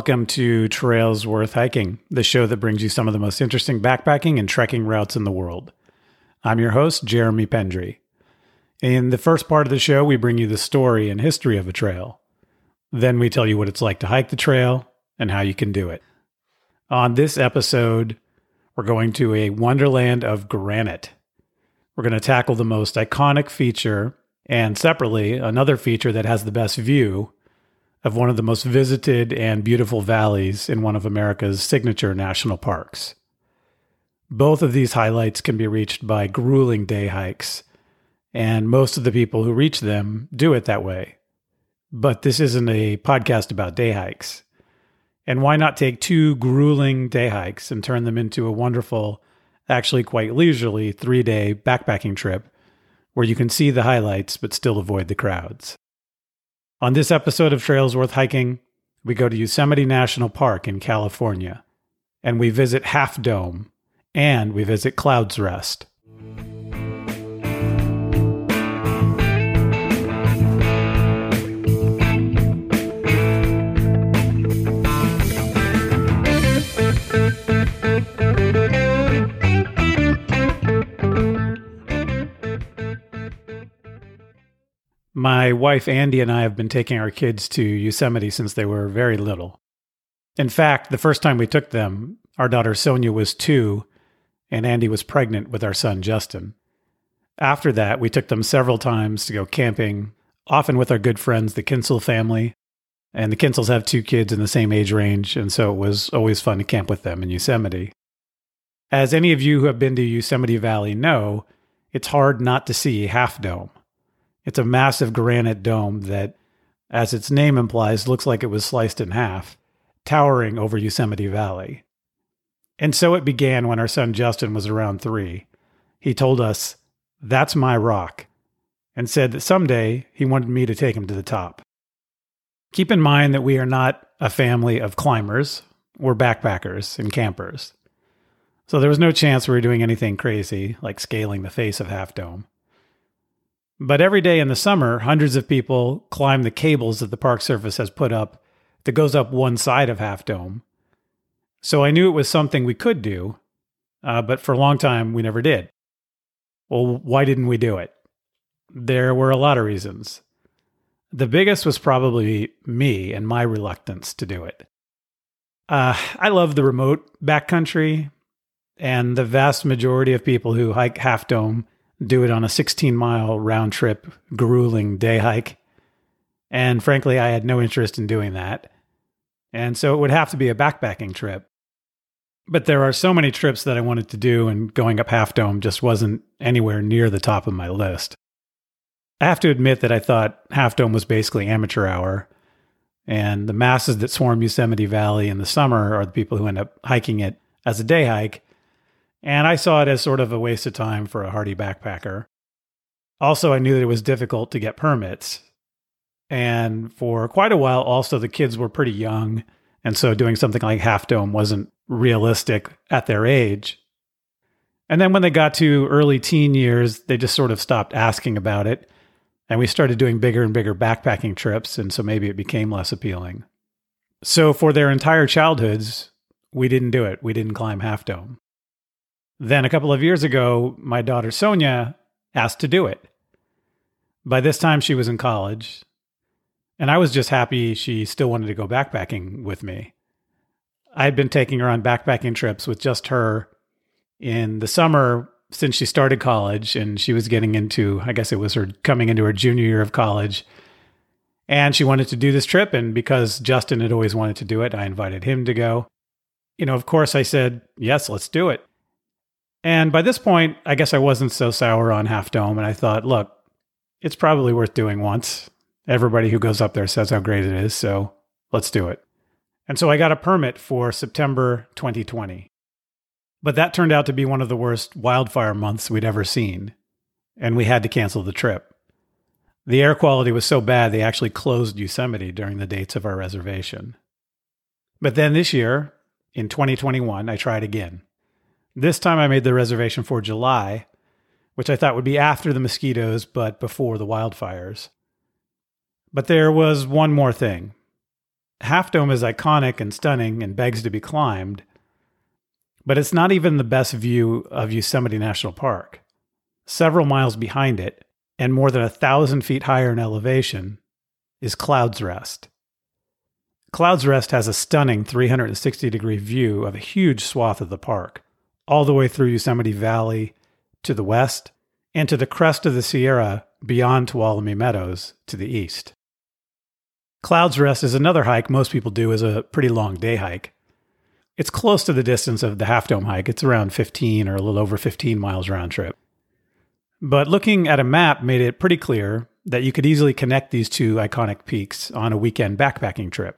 Welcome to Trails Worth Hiking, the show that brings you some of the most interesting backpacking and trekking routes in the world. I'm your host, Jeremy Pendry. In the first part of the show, we bring you the story and history of a trail. Then we tell you what it's like to hike the trail and how you can do it. On this episode, we're going to a wonderland of granite. We're going to tackle the most iconic feature and separately, another feature that has the best view of one of the most visited and beautiful valleys in one of America's signature national parks. Both of these highlights can be reached by grueling day hikes, and most of the people who reach them do it that way. But this isn't a podcast about day hikes. And why not take two grueling day hikes and turn them into a wonderful, actually quite leisurely three day backpacking trip where you can see the highlights but still avoid the crowds? On this episode of Trails Worth Hiking, we go to Yosemite National Park in California, and we visit Half Dome, and we visit Clouds Rest. My wife Andy and I have been taking our kids to Yosemite since they were very little. In fact, the first time we took them, our daughter Sonia was two, and Andy was pregnant with our son Justin. After that, we took them several times to go camping, often with our good friends, the Kinsel family. And the Kinsels have two kids in the same age range, and so it was always fun to camp with them in Yosemite. As any of you who have been to Yosemite Valley know, it's hard not to see Half Dome. It's a massive granite dome that, as its name implies, looks like it was sliced in half, towering over Yosemite Valley. And so it began when our son Justin was around three. He told us, That's my rock, and said that someday he wanted me to take him to the top. Keep in mind that we are not a family of climbers, we're backpackers and campers. So there was no chance we were doing anything crazy, like scaling the face of Half Dome. But every day in the summer, hundreds of people climb the cables that the Park Service has put up that goes up one side of Half Dome. So I knew it was something we could do, uh, but for a long time we never did. Well, why didn't we do it? There were a lot of reasons. The biggest was probably me and my reluctance to do it. Uh, I love the remote backcountry, and the vast majority of people who hike Half Dome do it on a 16 mile round trip, grueling day hike. And frankly, I had no interest in doing that. And so it would have to be a backpacking trip. But there are so many trips that I wanted to do, and going up Half Dome just wasn't anywhere near the top of my list. I have to admit that I thought Half Dome was basically amateur hour, and the masses that swarm Yosemite Valley in the summer are the people who end up hiking it as a day hike, and I saw it as sort of a waste of time for a hardy backpacker. Also, I knew that it was difficult to get permits. And for quite a while, also, the kids were pretty young. And so doing something like Half Dome wasn't realistic at their age. And then when they got to early teen years, they just sort of stopped asking about it. And we started doing bigger and bigger backpacking trips. And so maybe it became less appealing. So for their entire childhoods, we didn't do it. We didn't climb Half Dome. Then a couple of years ago, my daughter Sonia asked to do it. By this time, she was in college, and I was just happy she still wanted to go backpacking with me. I'd been taking her on backpacking trips with just her in the summer since she started college, and she was getting into, I guess it was her coming into her junior year of college. And she wanted to do this trip. And because Justin had always wanted to do it, I invited him to go. You know, of course, I said, yes, let's do it. And by this point, I guess I wasn't so sour on Half Dome. And I thought, look, it's probably worth doing once. Everybody who goes up there says how great it is. So let's do it. And so I got a permit for September 2020. But that turned out to be one of the worst wildfire months we'd ever seen. And we had to cancel the trip. The air quality was so bad, they actually closed Yosemite during the dates of our reservation. But then this year, in 2021, I tried again. This time I made the reservation for July, which I thought would be after the mosquitoes but before the wildfires. But there was one more thing. Half Dome is iconic and stunning and begs to be climbed, but it's not even the best view of Yosemite National Park. Several miles behind it, and more than a thousand feet higher in elevation, is Clouds Rest. Clouds Rest has a stunning 360 degree view of a huge swath of the park, all the way through Yosemite Valley to the west and to the crest of the Sierra beyond Tuolumne Meadows to the east. Clouds Rest is another hike most people do as a pretty long day hike. It's close to the distance of the Half Dome hike. It's around 15 or a little over 15 miles round trip. But looking at a map made it pretty clear that you could easily connect these two iconic peaks on a weekend backpacking trip.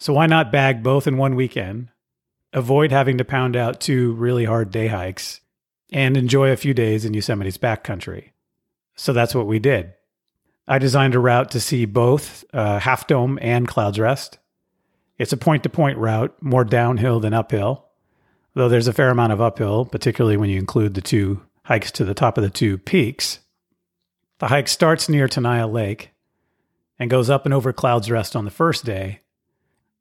So why not bag both in one weekend, avoid having to pound out two really hard day hikes, and enjoy a few days in Yosemite's backcountry? So that's what we did. I designed a route to see both uh, Half Dome and Clouds Rest. It's a point to point route, more downhill than uphill, though there's a fair amount of uphill, particularly when you include the two hikes to the top of the two peaks. The hike starts near Tenaya Lake and goes up and over Clouds Rest on the first day.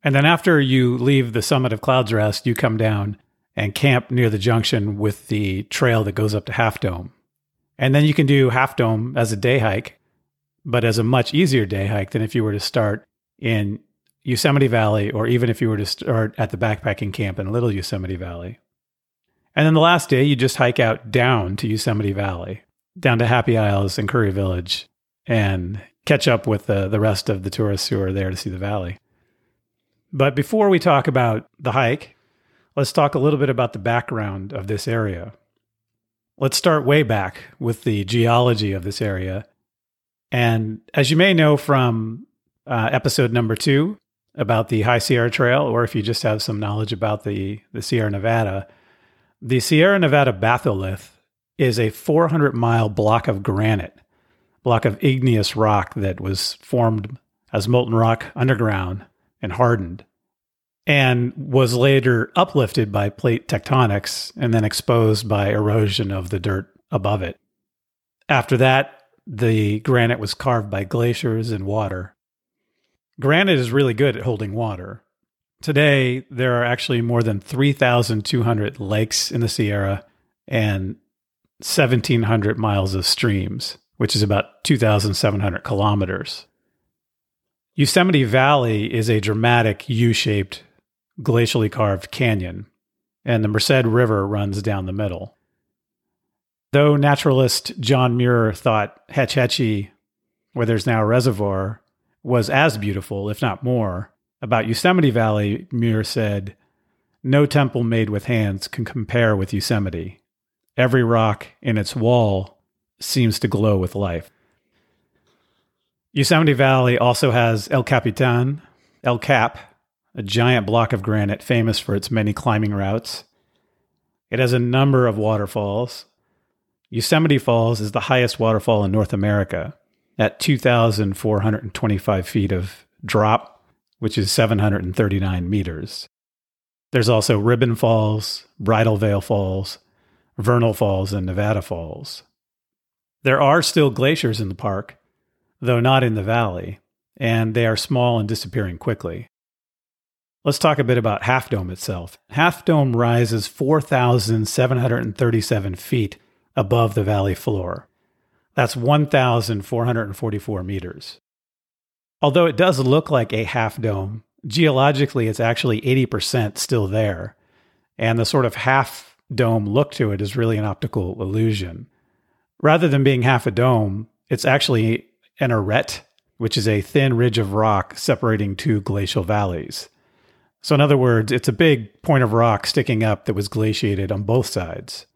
And then after you leave the summit of Clouds Rest, you come down and camp near the junction with the trail that goes up to Half Dome. And then you can do Half Dome as a day hike but as a much easier day hike than if you were to start in Yosemite Valley or even if you were to start at the backpacking camp in Little Yosemite Valley. And then the last day, you just hike out down to Yosemite Valley, down to Happy Isles and Curry Village, and catch up with the, the rest of the tourists who are there to see the valley. But before we talk about the hike, let's talk a little bit about the background of this area. Let's start way back with the geology of this area and as you may know from uh, episode number two about the High Sierra Trail, or if you just have some knowledge about the, the Sierra Nevada, the Sierra Nevada batholith is a 400 mile block of granite, block of igneous rock that was formed as molten rock underground and hardened, and was later uplifted by plate tectonics and then exposed by erosion of the dirt above it. After that, the granite was carved by glaciers and water. Granite is really good at holding water. Today, there are actually more than 3,200 lakes in the Sierra and 1,700 miles of streams, which is about 2,700 kilometers. Yosemite Valley is a dramatic U shaped, glacially carved canyon, and the Merced River runs down the middle. Though naturalist John Muir thought Hetch Hetchy, where there's now a reservoir, was as beautiful, if not more, about Yosemite Valley, Muir said, No temple made with hands can compare with Yosemite. Every rock in its wall seems to glow with life. Yosemite Valley also has El Capitan, El Cap, a giant block of granite famous for its many climbing routes. It has a number of waterfalls, Yosemite Falls is the highest waterfall in North America at 2,425 feet of drop, which is 739 meters. There's also Ribbon Falls, Bridal Veil Falls, Vernal Falls, and Nevada Falls. There are still glaciers in the park, though not in the valley, and they are small and disappearing quickly. Let's talk a bit about Half Dome itself. Half Dome rises 4,737 feet above the valley floor. That's 1,444 meters. Although it does look like a half dome, geologically it's actually 80% still there. And the sort of half dome look to it is really an optical illusion. Rather than being half a dome, it's actually an arete, which is a thin ridge of rock separating two glacial valleys. So, in other words, it's a big point of rock sticking up that was glaciated on both sides.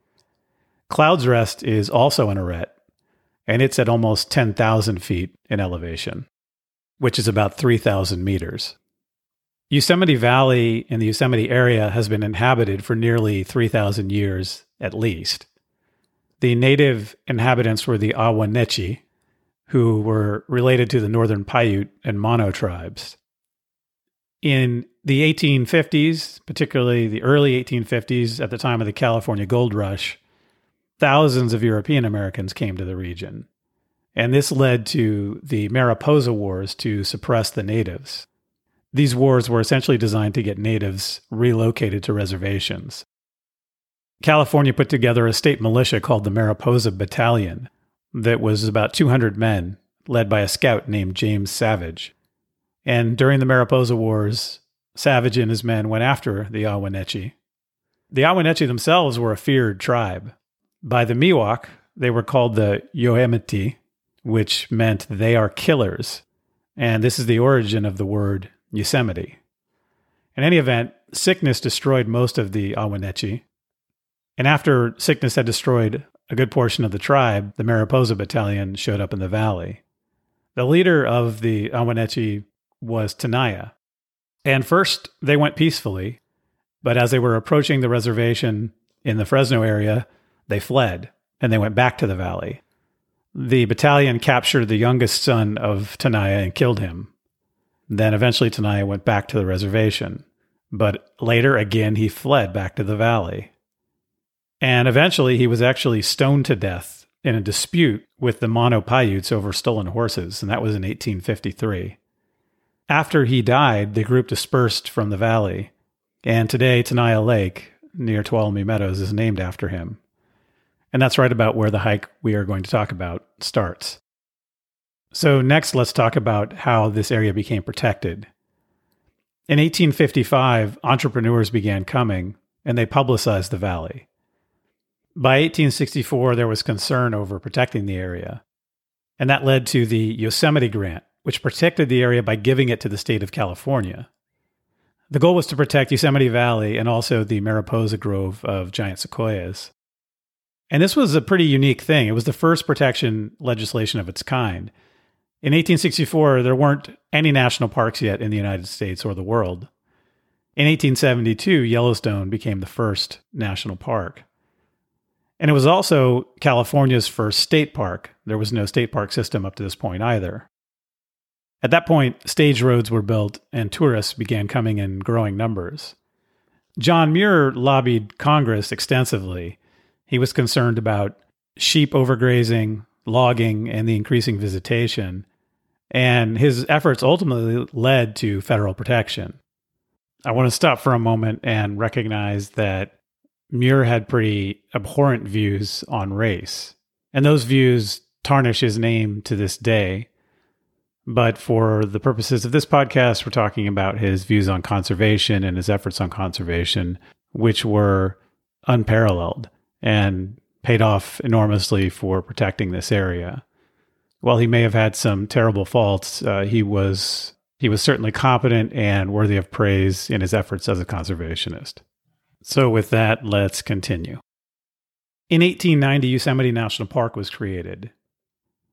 Clouds Rest is also an arete, and it's at almost 10,000 feet in elevation, which is about 3,000 meters. Yosemite Valley in the Yosemite area has been inhabited for nearly 3,000 years at least. The native inhabitants were the Ah-wah-nee-chee, who were related to the Northern Paiute and Mono tribes. In the 1850s, particularly the early 1850s, at the time of the California Gold Rush, thousands of European Americans came to the region. And this led to the Mariposa Wars to suppress the natives. These wars were essentially designed to get natives relocated to reservations. California put together a state militia called the Mariposa Battalion that was about 200 men, led by a scout named James Savage. And during the Mariposa Wars, Savage and his men went after the Wah Neche. The Wah Neche themselves were a feared tribe. By the Miwok, they were called the Yoemiti, which meant they are killers. And this is the origin of the word Yosemite. In any event, sickness destroyed most of the Wah Neche. And after sickness had destroyed a good portion of the tribe, the Mariposa Battalion showed up in the valley. The leader of the Wah Neche was Tenaya. And first, they went peacefully, but as they were approaching the reservation in the Fresno area, they fled and they went back to the valley. The battalion captured the youngest son of Tenaya and killed him. Then eventually Tenaya went back to the reservation, but later again he fled back to the valley. And eventually he was actually stoned to death in a dispute with the Mono Paiutes over stolen horses, and that was in 1853. After he died, the group dispersed from the valley, and today Tenaya Lake, near Tuolumne Meadows, is named after him. And that's right about where the hike we are going to talk about starts. So, next, let's talk about how this area became protected. In 1855, entrepreneurs began coming and they publicized the valley. By 1864, there was concern over protecting the area, and that led to the Yosemite Grant, which protected the area by giving it to the state of California. The goal was to protect Yosemite Valley and also the Mariposa Grove of giant sequoias. And this was a pretty unique thing. It was the first protection legislation of its kind. In 1864, there weren't any national parks yet in the United States or the world. In 1872, Yellowstone became the first national park. And it was also California's first state park. There was no state park system up to this point either. At that point, stage roads were built and tourists began coming in growing numbers. John Muir lobbied Congress extensively he was concerned about sheep overgrazing, logging, and the increasing visitation. And his efforts ultimately led to federal protection. I want to stop for a moment and recognize that Muir had pretty abhorrent views on race. And those views tarnish his name to this day. But for the purposes of this podcast, we're talking about his views on conservation and his efforts on conservation, which were unparalleled and paid off enormously for protecting this area. While he may have had some terrible faults, uh, he was he was certainly competent and worthy of praise in his efforts as a conservationist. So, with that, let's continue. In 1890, Yosemite National Park was created.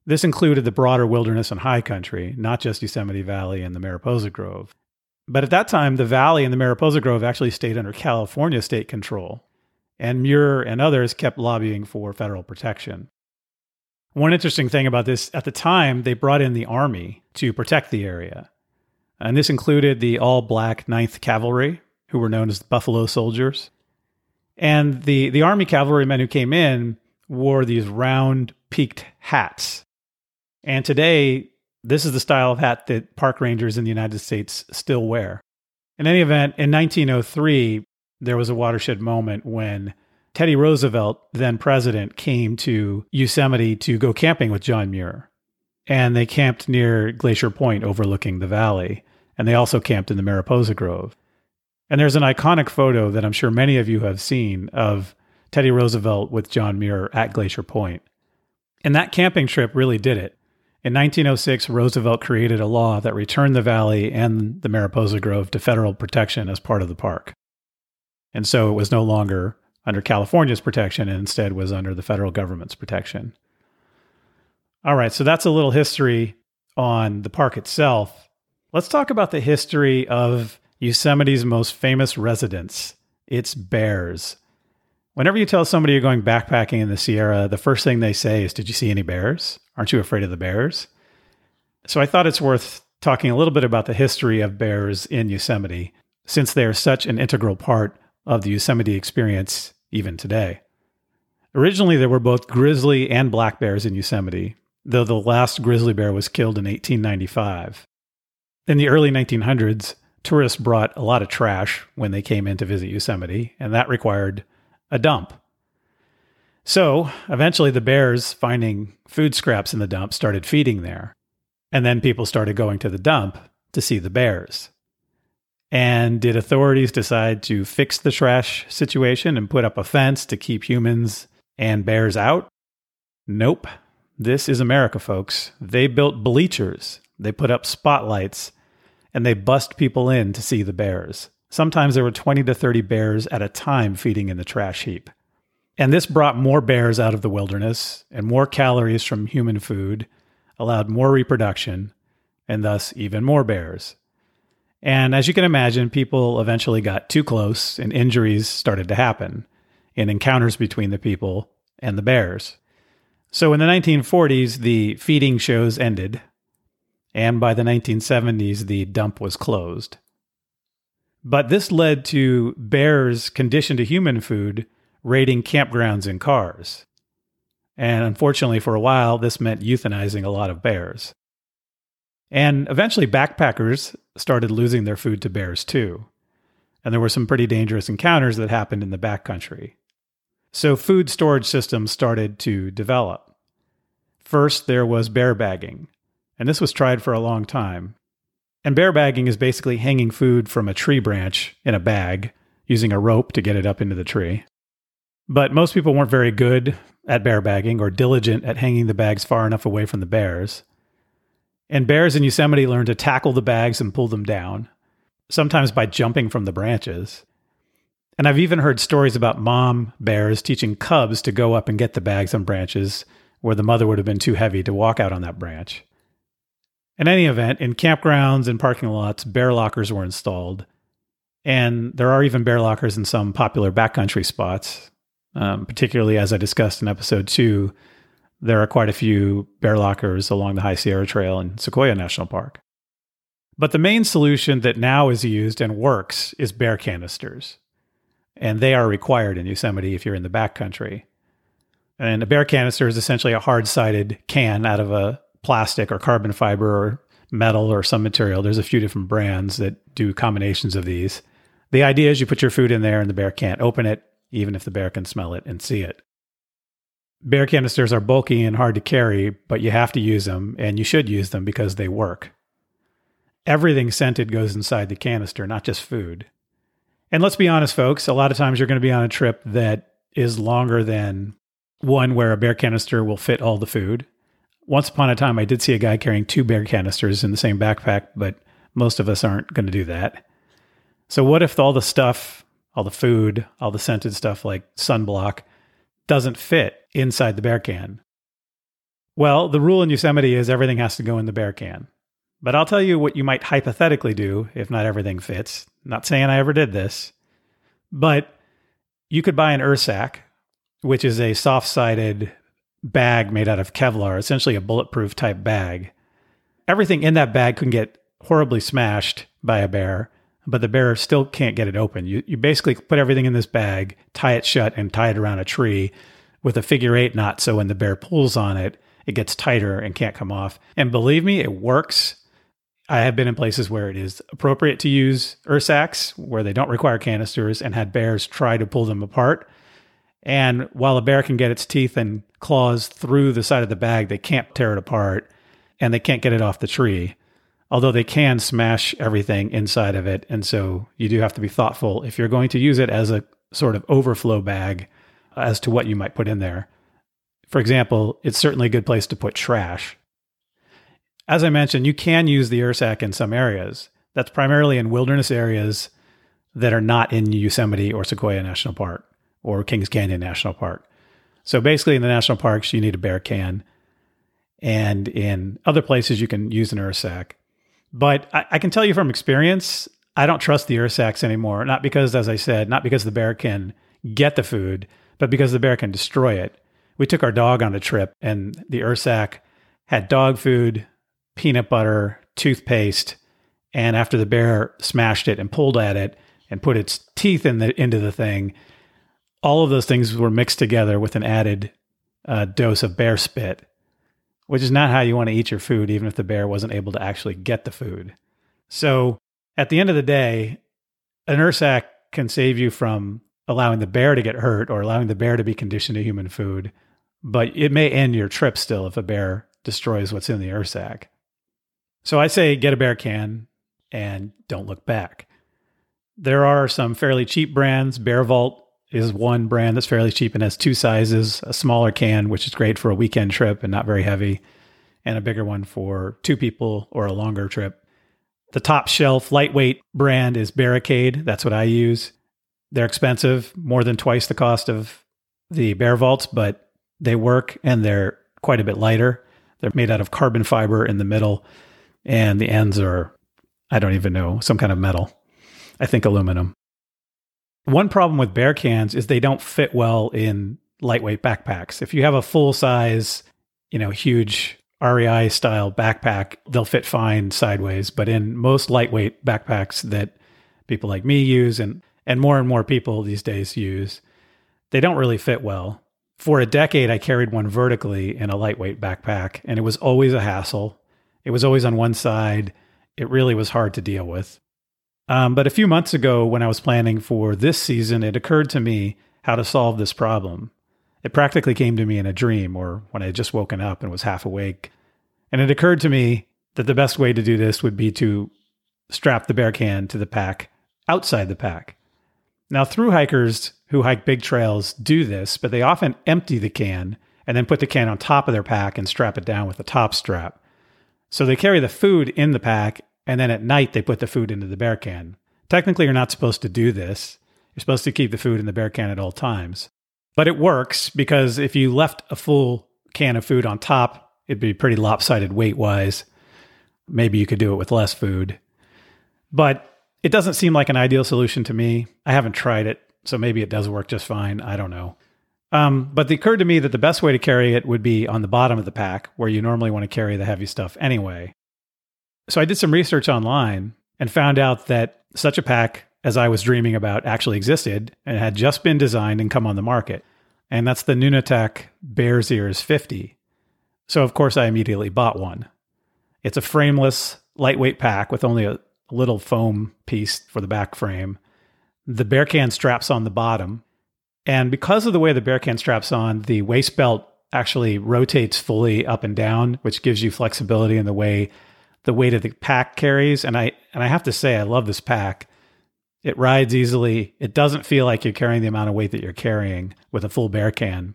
This included the broader wilderness and high country, not just Yosemite Valley and the Mariposa Grove. But at that time, the valley and the Mariposa Grove actually stayed under California state control and Muir and others kept lobbying for federal protection. One interesting thing about this at the time, they brought in the Army to protect the area. And this included the all black 9th Cavalry, who were known as the Buffalo Soldiers. And the, the Army cavalrymen who came in wore these round, peaked hats. And today, this is the style of hat that park rangers in the United States still wear. In any event, in 1903, there was a watershed moment when Teddy Roosevelt, then president, came to Yosemite to go camping with John Muir. And they camped near Glacier Point overlooking the valley. And they also camped in the Mariposa Grove. And there's an iconic photo that I'm sure many of you have seen of Teddy Roosevelt with John Muir at Glacier Point. And that camping trip really did it. In 1906, Roosevelt created a law that returned the valley and the Mariposa Grove to federal protection as part of the park. And so it was no longer under California's protection and instead was under the federal government's protection. All right, so that's a little history on the park itself. Let's talk about the history of Yosemite's most famous residents. Its bears. Whenever you tell somebody you're going backpacking in the Sierra, the first thing they say is, Did you see any bears? Aren't you afraid of the bears? So I thought it's worth talking a little bit about the history of bears in Yosemite, since they are such an integral part of the Yosemite experience even today. Originally, there were both grizzly and black bears in Yosemite, though the last grizzly bear was killed in 1895. In the early 1900s, tourists brought a lot of trash when they came in to visit Yosemite, and that required a dump. So eventually, the bears, finding food scraps in the dump, started feeding there. And then people started going to the dump to see the bears. And did authorities decide to fix the trash situation and put up a fence to keep humans and bears out? Nope. This is America, folks. They built bleachers, they put up spotlights, and they bussed people in to see the bears. Sometimes there were 20 to 30 bears at a time feeding in the trash heap. And this brought more bears out of the wilderness and more calories from human food, allowed more reproduction, and thus even more bears. And as you can imagine, people eventually got too close and injuries started to happen in encounters between the people and the bears. So in the 1940s, the feeding shows ended, and by the 1970s, the dump was closed. But this led to bears conditioned to human food raiding campgrounds and cars. And unfortunately, for a while, this meant euthanizing a lot of bears. And eventually, backpackers started losing their food to bears too. And there were some pretty dangerous encounters that happened in the backcountry. So, food storage systems started to develop. First, there was bear bagging, and this was tried for a long time. And bear bagging is basically hanging food from a tree branch in a bag using a rope to get it up into the tree. But most people weren't very good at bear bagging or diligent at hanging the bags far enough away from the bears. And bears in Yosemite learn to tackle the bags and pull them down, sometimes by jumping from the branches. And I've even heard stories about mom bears teaching cubs to go up and get the bags on branches where the mother would have been too heavy to walk out on that branch. In any event, in campgrounds and parking lots, bear lockers were installed. And there are even bear lockers in some popular backcountry spots, um, particularly as I discussed in episode two, there are quite a few bear lockers along the High Sierra Trail in Sequoia National Park. But the main solution that now is used and works is bear canisters. And they are required in Yosemite if you're in the backcountry. And a bear canister is essentially a hard sided can out of a plastic or carbon fiber or metal or some material. There's a few different brands that do combinations of these. The idea is you put your food in there and the bear can't open it, even if the bear can smell it and see it. Bear canisters are bulky and hard to carry, but you have to use them, and you should use them because they work. Everything scented goes inside the canister, not just food. And let's be honest, folks, a lot of times you're going to be on a trip that is longer than one where a bear canister will fit all the food. Once upon a time, I did see a guy carrying two bear canisters in the same backpack, but most of us aren't going to do that. So, what if all the stuff all the food, all the scented stuff like sunblock doesn't fit inside the bear can. Well, the rule in Yosemite is everything has to go in the bear can. But I'll tell you what you might hypothetically do if not everything fits. Not saying I ever did this, but you could buy an Ursack, which is a soft sided bag made out of Kevlar, essentially a bulletproof type bag. Everything in that bag can get horribly smashed by a bear, but the bear still can't get it open. You, you basically put everything in this bag, tie it shut, and tie it around a tree with a figure eight knot. So when the bear pulls on it, it gets tighter and can't come off. And believe me, it works. I have been in places where it is appropriate to use Ursacks, where they don't require canisters, and had bears try to pull them apart. And while a bear can get its teeth and claws through the side of the bag, they can't tear it apart and they can't get it off the tree although they can smash everything inside of it. And so you do have to be thoughtful if you're going to use it as a sort of overflow bag as to what you might put in there. For example, it's certainly a good place to put trash. As I mentioned, you can use the Ursack in some areas. That's primarily in wilderness areas that are not in Yosemite or Sequoia National Park or Kings Canyon National Park. So basically, in the national parks, you need a bear can. And in other places, you can use an Ursack. But I, I, can tell you from experience, I don't trust the Ursacks anymore. Not because, as I said, not because the bear can get the food, but because the bear can destroy it. We took our dog on a trip, and the Ursack had dog food, peanut butter, toothpaste, and after the bear smashed it and pulled at it and put its teeth in the into the thing, all of those things were mixed together with an added uh, dose of bear spit which is not how you want to eat your food, even if the bear wasn't able to actually get the food. So At the end of the day, an Ursack can save you from allowing the bear to get hurt or allowing the bear to be conditioned to human food, but it may end your trip still if a bear destroys what's in the Ursack. So I say get a bear can and don't look back. There are some fairly cheap brands. Bear Vault is one brand that's fairly cheap and has two sizes a smaller can, which is great for a weekend trip and not very heavy, and a bigger one for two people or a longer trip. The top shelf lightweight brand is Bearikade. That's what I use. They're expensive, more than twice the cost of the Bear Vaults, but they work and they're quite a bit lighter. They're made out of carbon fiber in the middle, and the ends are, I don't even know, some kind of metal. I think aluminum. One problem with bear cans is they don't fit well in lightweight backpacks. If you have a full size, you know, huge REI style backpack, they'll fit fine sideways. But in most lightweight backpacks that people like me use and, and more and more people these days use, they don't really fit well. For a decade, I carried one vertically in a lightweight backpack, and it was always a hassle. It was always on one side. It really was hard to deal with. Um, but a few months ago, when I was planning for this season, it occurred to me how to solve this problem. It practically came to me in a dream or when I had just woken up and was half awake. And it occurred to me that the best way to do this would be to strap the bear can to the pack outside the pack. Now, through hikers who hike big trails do this, but they often empty the can and then put the can on top of their pack and strap it down with a top strap. So they carry the food in the pack and then at night they put the food into the bear can. Technically, you're not supposed to do this. You're supposed to keep the food in the bear can at all times. But it works because if you left a full can of food on top, it'd be pretty lopsided weight wise. Maybe you could do it with less food. But it doesn't seem like an ideal solution to me. I haven't tried it, so maybe it does work just fine. I don't know. Um, but it occurred to me that the best way to carry it would be on the bottom of the pack, where you normally want to carry the heavy stuff anyway. So I did some research online and found out that such a pack as I was dreaming about actually existed and had just been designed and come on the market. And that's the Nunatak Bears Ears 50. So, of course, I immediately bought one. It's a frameless, lightweight pack with only a little foam piece for the back frame. The bear can straps on the bottom. And because of the way the bear can straps on, the waist belt actually rotates fully up and down, which gives you flexibility in the way the weight of the pack carries. And I and I have to say, I love this pack. It rides easily. It doesn't feel like you're carrying the amount of weight that you're carrying with a full bear can.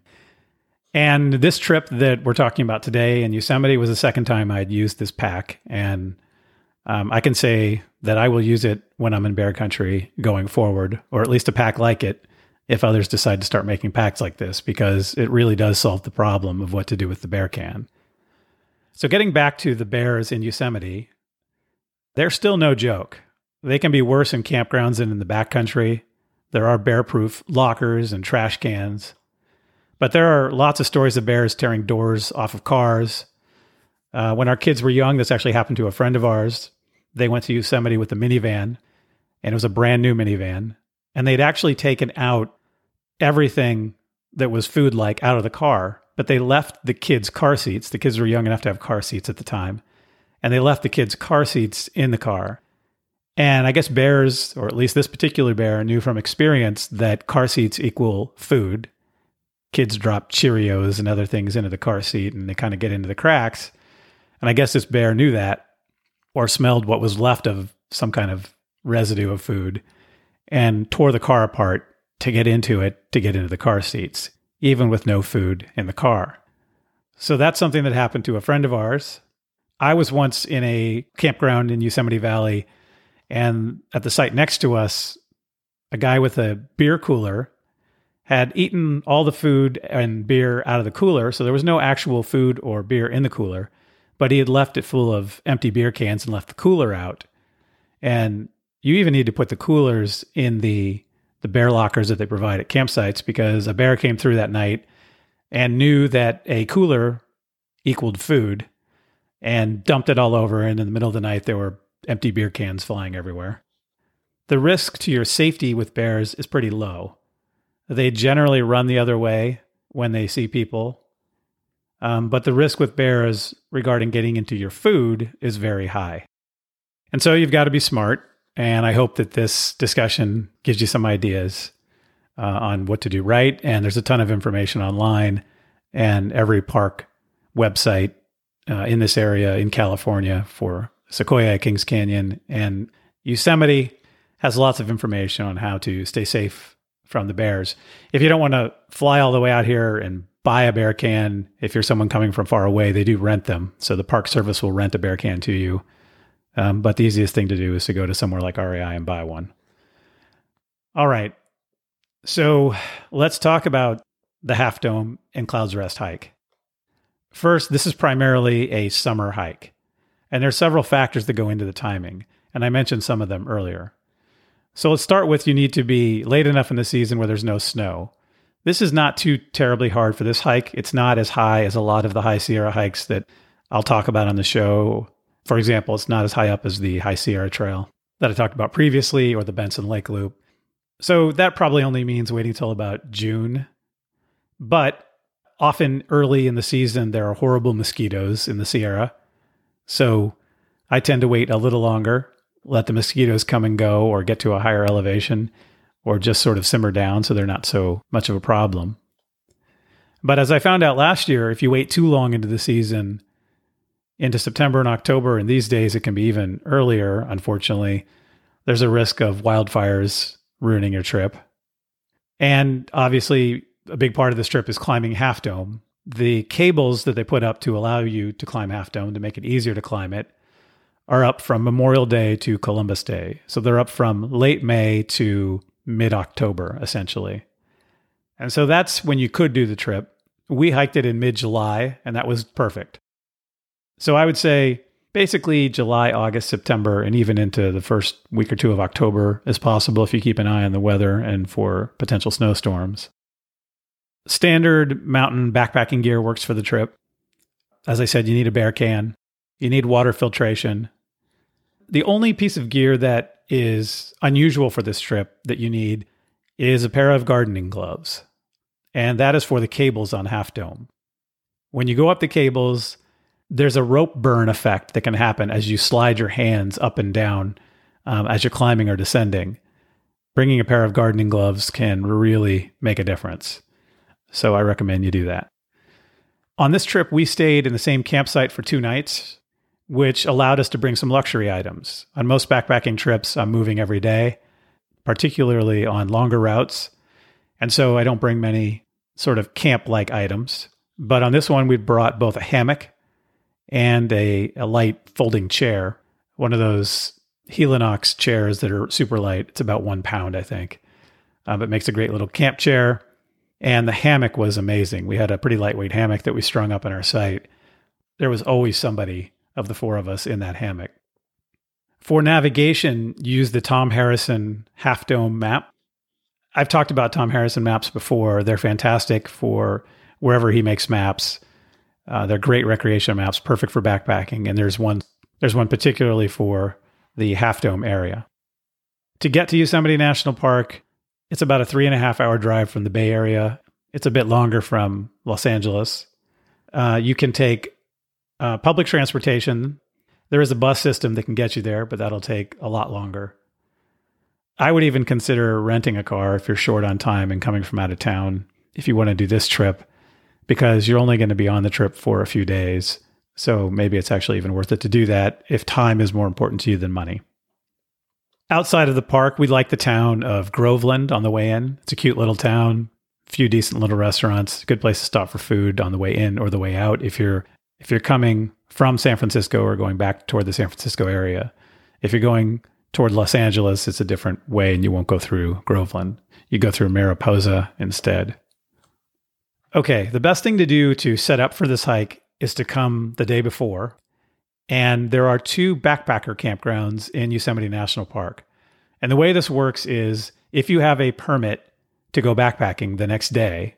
And this trip that we're talking about today in Yosemite was the second time I'd used this pack. And um, I can say that I will use it when I'm in bear country going forward, or at least a pack like it if others decide to start making packs like this, because it really does solve the problem of what to do with the bear can. So, getting back to the bears in Yosemite, they're still no joke. They can be worse in campgrounds than in the backcountry. There are bear proof lockers and trash cans. But there are lots of stories of bears tearing doors off of cars. Uh, when our kids were young, this actually happened to a friend of ours. They went to Yosemite with a minivan, and it was a brand new minivan. And they'd actually taken out everything that was food like out of the car but they left the kids' car seats. The kids were young enough to have car seats at the time. And they left the kids' car seats in the car. And I guess bears, or at least this particular bear, knew from experience that car seats equal food. Kids drop Cheerios and other things into the car seat and they kind of get into the cracks. And I guess this bear knew that or smelled what was left of some kind of residue of food and tore the car apart to get into it to get into the car seats even with no food in the car. So that's something that happened to a friend of ours. I was once in a campground in Yosemite Valley, and at the site next to us, a guy with a beer cooler had eaten all the food and beer out of the cooler. So there was no actual food or beer in the cooler, but he had left it full of empty beer cans and left the cooler out. And you even need to put the coolers in the the bear lockers that they provide at campsites because a bear came through that night and knew that a cooler equaled food and dumped it all over. And in the middle of the night, there were empty beer cans flying everywhere. The risk to your safety with bears is pretty low. They generally run the other way when they see people. Um, but the risk with bears regarding getting into your food is very high. And so you've got to be smart And I hope that this discussion gives you some ideas uh, on what to do right. And there's a ton of information online and every park website uh, in this area in California for Sequoia, Kings Canyon, and Yosemite has lots of information on how to stay safe from the bears. If you don't want to fly all the way out here and buy a bear can, if you're someone coming from far away, they do rent them. So the Park Service will rent a bear can to you. Um, but the easiest thing to do is to go to somewhere like REI and buy one. All right. So let's talk about the Half Dome and Clouds Rest hike. First, this is primarily a summer hike, and there are several factors that go into the timing, and I mentioned some of them earlier. So let's start with you need to be late enough in the season where there's no snow. This is not too terribly hard for this hike. It's not as high as a lot of the High Sierra hikes that I'll talk about on the show. For example, it's not as high up as the High Sierra Trail that I talked about previously or the Benson Lake Loop. So that probably only means waiting till about June. But often early in the season, there are horrible mosquitoes in the Sierra. So I tend to wait a little longer, let the mosquitoes come and go or get to a higher elevation or just sort of simmer down so they're not so much of a problem. But as I found out last year, if you wait too long into the season, into September and October, and these days it can be even earlier, unfortunately, there's a risk of wildfires ruining your trip. And obviously, a big part of this trip is climbing Half Dome. The cables that they put up to allow you to climb Half Dome to make it easier to climb it are up from Memorial Day to Columbus Day. So they're up from late May to mid October, essentially. And so that's when you could do the trip. We hiked it in mid July, and that was perfect. So I would say basically July, August, September, and even into the first week or two of October is possible if you keep an eye on the weather and for potential snowstorms. Standard mountain backpacking gear works for the trip. As I said, you need a bear can, you need water filtration. The only piece of gear that is unusual for this trip that you need is a pair of gardening gloves. And that is for the cables on Half Dome. When you go up the cables, there's a rope burn effect that can happen as you slide your hands up and down um, as you're climbing or descending. Bringing a pair of gardening gloves can really make a difference. So I recommend you do that. On this trip, we stayed in the same campsite for two nights, which allowed us to bring some luxury items. On most backpacking trips, I'm moving every day, particularly on longer routes. And so I don't bring many sort of camp like items. But on this one, we brought both a hammock and a, a light folding chair, one of those Helinox chairs that are super light. It's about one pound, I think. Uh, but makes a great little camp chair. And the hammock was amazing. We had a pretty lightweight hammock that we strung up on our site. There was always somebody of the four of us in that hammock. For navigation, use the Tom Harrison Half Dome map. I've talked about Tom Harrison maps before. They're fantastic for wherever he makes maps. Uh, they're great recreation maps, perfect for backpacking. And there's one there's one particularly for the Half Dome area. To get to Yosemite National Park, it's about a three and a half hour drive from the Bay Area. It's a bit longer from Los Angeles. Uh, you can take uh, public transportation. There is a bus system that can get you there, but that'll take a lot longer. I would even consider renting a car if you're short on time and coming from out of town if you want to do this trip, because you're only going to be on the trip for a few days. So maybe it's actually even worth it to do that if time is more important to you than money. Outside of the park, we like the town of Groveland on the way in. It's a cute little town, a few decent little restaurants, good place to stop for food on the way in or the way out if you're if you're coming from San Francisco or going back toward the San Francisco area. If you're going toward Los Angeles, it's a different way and you won't go through Groveland. You go through Mariposa instead. Okay, the best thing to do to set up for this hike is to come the day before and there are two backpacker campgrounds in Yosemite National Park. And the way this works is if you have a permit to go backpacking the next day,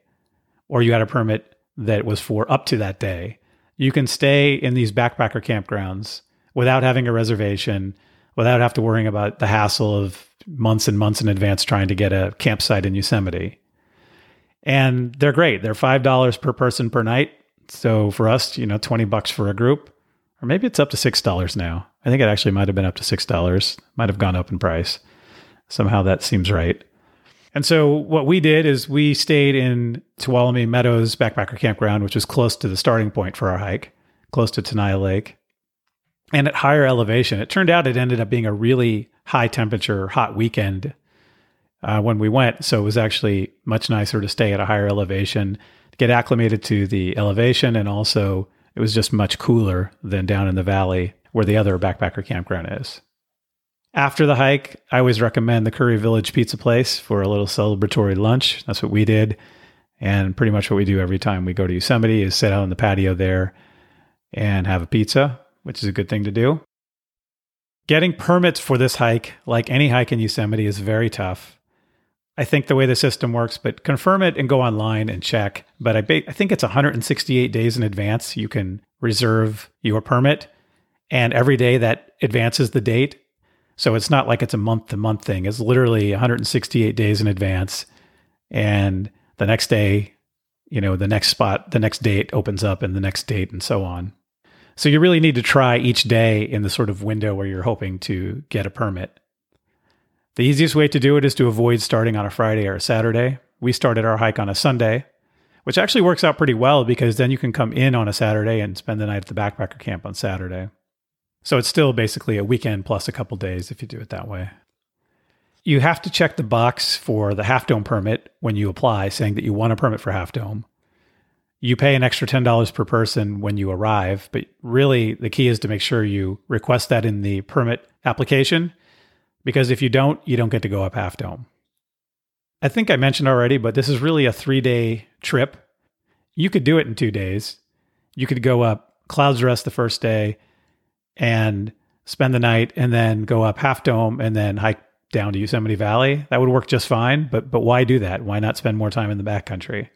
or you had a permit that was for up to that day, you can stay in these backpacker campgrounds without having a reservation, without have to worrying about the hassle of months and months in advance trying to get a campsite in Yosemite. And they're great. They're $5 per person per night. So for us, you know, 20 bucks for a group or maybe it's up to $6 now. I think it actually might have been up to $6, might have gone up in price. Somehow that seems right. And so what we did is we stayed in Tuolumne Meadows Backpacker Campground, which was close to the starting point for our hike, close to Tenaya Lake. And at higher elevation, it turned out it ended up being a really high temperature, hot weekend uh, when we went. So it was actually much nicer to stay at a higher elevation, get acclimated to the elevation, and also it was just much cooler than down in the valley where the other backpacker campground is. After the hike, I always recommend the Curry Village Pizza Place for a little celebratory lunch. That's what we did. And pretty much what we do every time we go to Yosemite is sit out on the patio there and have a pizza, which is a good thing to do. Getting permits for this hike, like any hike in Yosemite, is very tough. I think the way the system works, but confirm it and go online and check. But I, ba- I think it's 168 days in advance you can reserve your permit. And every day that advances the date. So it's not like it's a month to month thing. It's literally 168 days in advance. And the next day, you know, the next spot, the next date opens up and the next date and so on. So you really need to try each day in the sort of window where you're hoping to get a permit. The easiest way to do it is to avoid starting on a Friday or a Saturday. We started our hike on a Sunday, which actually works out pretty well because then you can come in on a Saturday and spend the night at the backpacker camp on Saturday. So it's still basically a weekend plus a couple days if you do it that way. You have to check the box for the Half Dome permit when you apply, saying that you want a permit for Half Dome. You pay an extra $10 per person when you arrive, but really the key is to make sure you request that in the permit application because if you don't, you don't get to go up Half Dome. I think I mentioned already, but this is really a three day trip. You could do it in two days. You could go up Clouds Rest the first day and spend the night and then go up Half Dome and then hike down to Yosemite Valley. That would work just fine, but but why do that? Why not spend more time in the backcountry?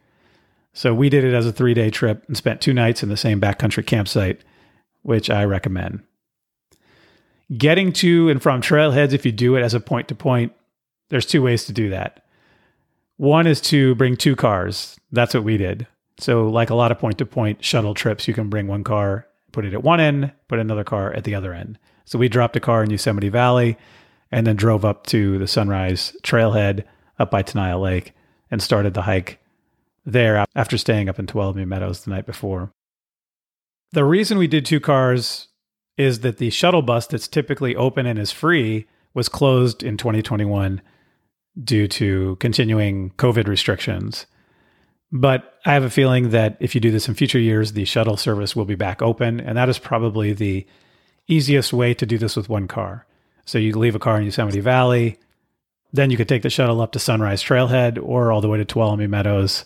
So we did it as a 3-day trip and spent two nights in the same backcountry campsite, which I recommend. Getting to and from trailheads, if you do it as a point to point, there's two ways to do that. One is to bring two cars. That's what we did. So, like a lot of point to point shuttle trips, you can bring one car, put it at one end, put another car at the other end. So, we dropped a car in Yosemite Valley and then drove up to the Sunrise Trailhead up by Tenaya Lake and started the hike there after staying up in Tuolumne Meadows the night before. The reason we did two cars is that the shuttle bus that's typically open and is free was closed in 2021 due to continuing COVID restrictions. But I have a feeling that if you do this in future years, the shuttle service will be back open. And that is probably the easiest way to do this with one car. So you leave a car in Yosemite Valley, then you could take the shuttle up to Sunrise Trailhead or all the way to Tuolumne Meadows,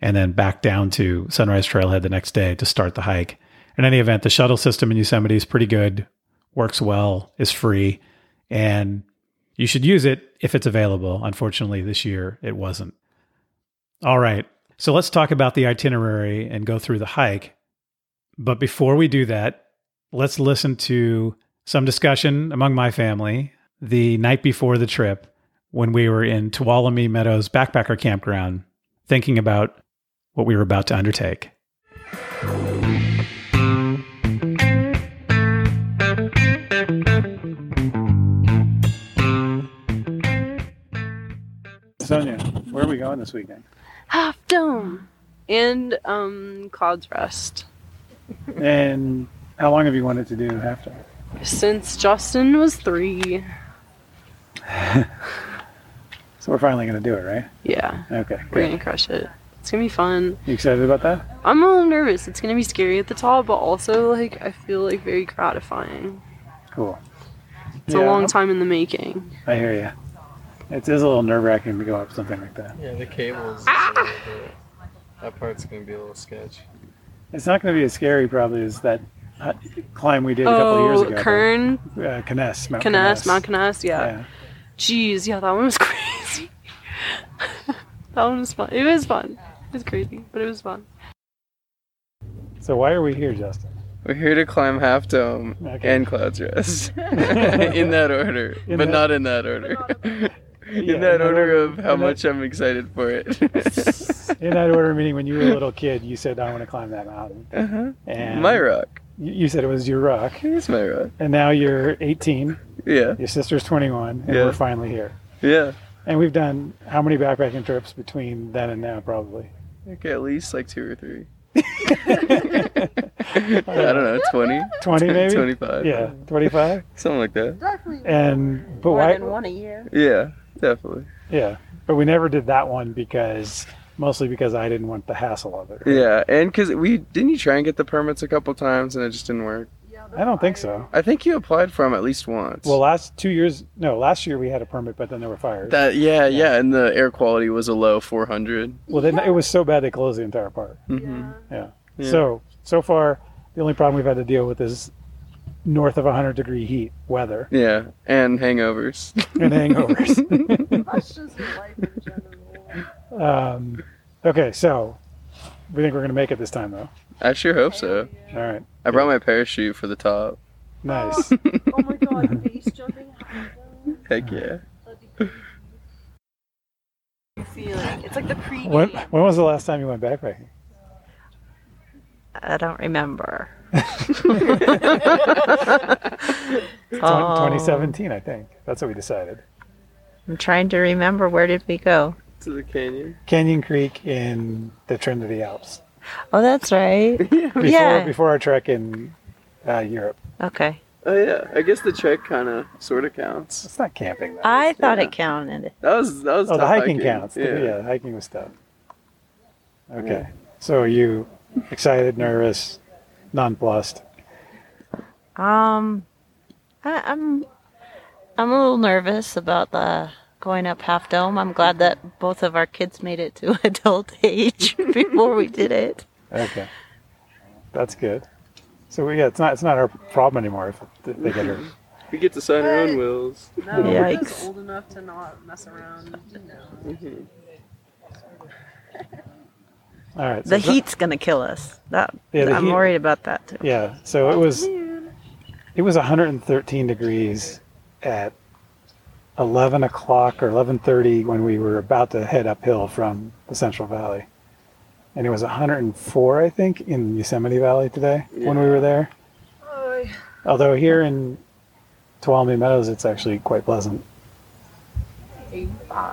and then back down to Sunrise Trailhead the next day to start the hike in any event, the shuttle system in Yosemite is pretty good, works well, is free, and you should use it if it's available. Unfortunately, this year it wasn't. All right, so let's talk about the itinerary and go through the hike. But before we do that, let's listen to some discussion among my family the night before the trip when we were in Tuolumne Meadows Backpacker Campground thinking about what we were about to undertake. Sonia, where are we going this weekend? Half Dome and um, Clouds Rest. And how long have you wanted to do Half Dome? Since Justin was three. so we're finally going to do it, right? Yeah. Okay. We're going to crush it. It's going to be fun. You excited about that? I'm a little nervous. It's going to be scary at the top, but also, like, I feel like very gratifying. Cool. It's yeah. a long time in the making. I hear you. It is a little nerve wracking to go up something like that. Yeah, the cables. Ah! that part's gonna be a little sketch. It's not gonna be as scary probably as that climb we did a couple of years oh, ago. Kern. Uh, Conness, Mount Conness, Mount Conness. Yeah. yeah. Jeez, yeah, that one was crazy. that one was fun. It was fun. It was crazy, but it was fun. So why are we here, Justin? We're here to climb Half Dome okay. and Clouds Rest. in that order, in but that... not in that order in that in order, of how much that, I'm excited for it. in that order, meaning when you were a little kid, you said, "I want to climb that mountain." Uh-huh. And my rock. You you said it was your rock, It's my rock. and now you're 18. Yeah. Your sister's 21, and Yeah. we're finally here. Yeah. And we've done how many backpacking trips between then and now? Probably. Okay, at least like two or three. I don't know, 20? 20 maybe. 25. Yeah, 25. Something like that. Definitely And but more why? than one a year. Yeah, definitely. Yeah, but we never did that one because mostly because I didn't want the hassle of it. Yeah, and because we didn't you try and get the permits a couple times and it just didn't work. I don't think so. I think you applied for them at least once. Well, last two years, no, last year we had a permit, but then there were fires. that yeah, yeah, and the air quality was a low 400. well, then it was so bad they closed the entire park. hmm Yeah. Yeah. So so far, the only problem we've had to deal with is north of 100 degree heat weather Yeah, and hangovers. and hangovers. That's just life in general. um, okay, so we think we're gonna make it this time, though. I sure hope so. All right, I brought my parachute for the top. nice. Oh my god, base jumping. Heck yeah. Feeling. It's like the pre when, when was the last time you went backpacking? I don't remember. Oh. 2017, I think. That's what we decided. I'm trying to remember where did we go? To the canyon. Canyon Creek in the Trinity Alps. Oh, that's right. Before, Yeah. before our trek in uh, Europe. Okay. Oh yeah, I guess the trek kind of sort of counts. It's not camping, though. I thought Yeah. it counted. That was that was oh, the tough hiking, counts. Yeah. Yeah. hiking was tough. Okay. So are you excited, nervous, nonplussed? Um, I, I'm I'm a little nervous about the going up Half Dome. I'm glad that both of our kids made it to adult age before we did it. Okay. That's good. So yeah, it's not it's not our problem anymore if they get hurt. We get to sign our own wills. No, we're just old enough to not mess around. No. Mhm. All right. so The heat's gonna kill us. That Yeah, I'm heat- worried about that too. Yeah. So it was it was 113 degrees at 11 o'clock or 11:30 when we were about to head uphill from the Central Valley, and it was 104, I think, in Yosemite Valley today when we were there. Although here in Tuolumne Meadows, it's actually quite pleasant.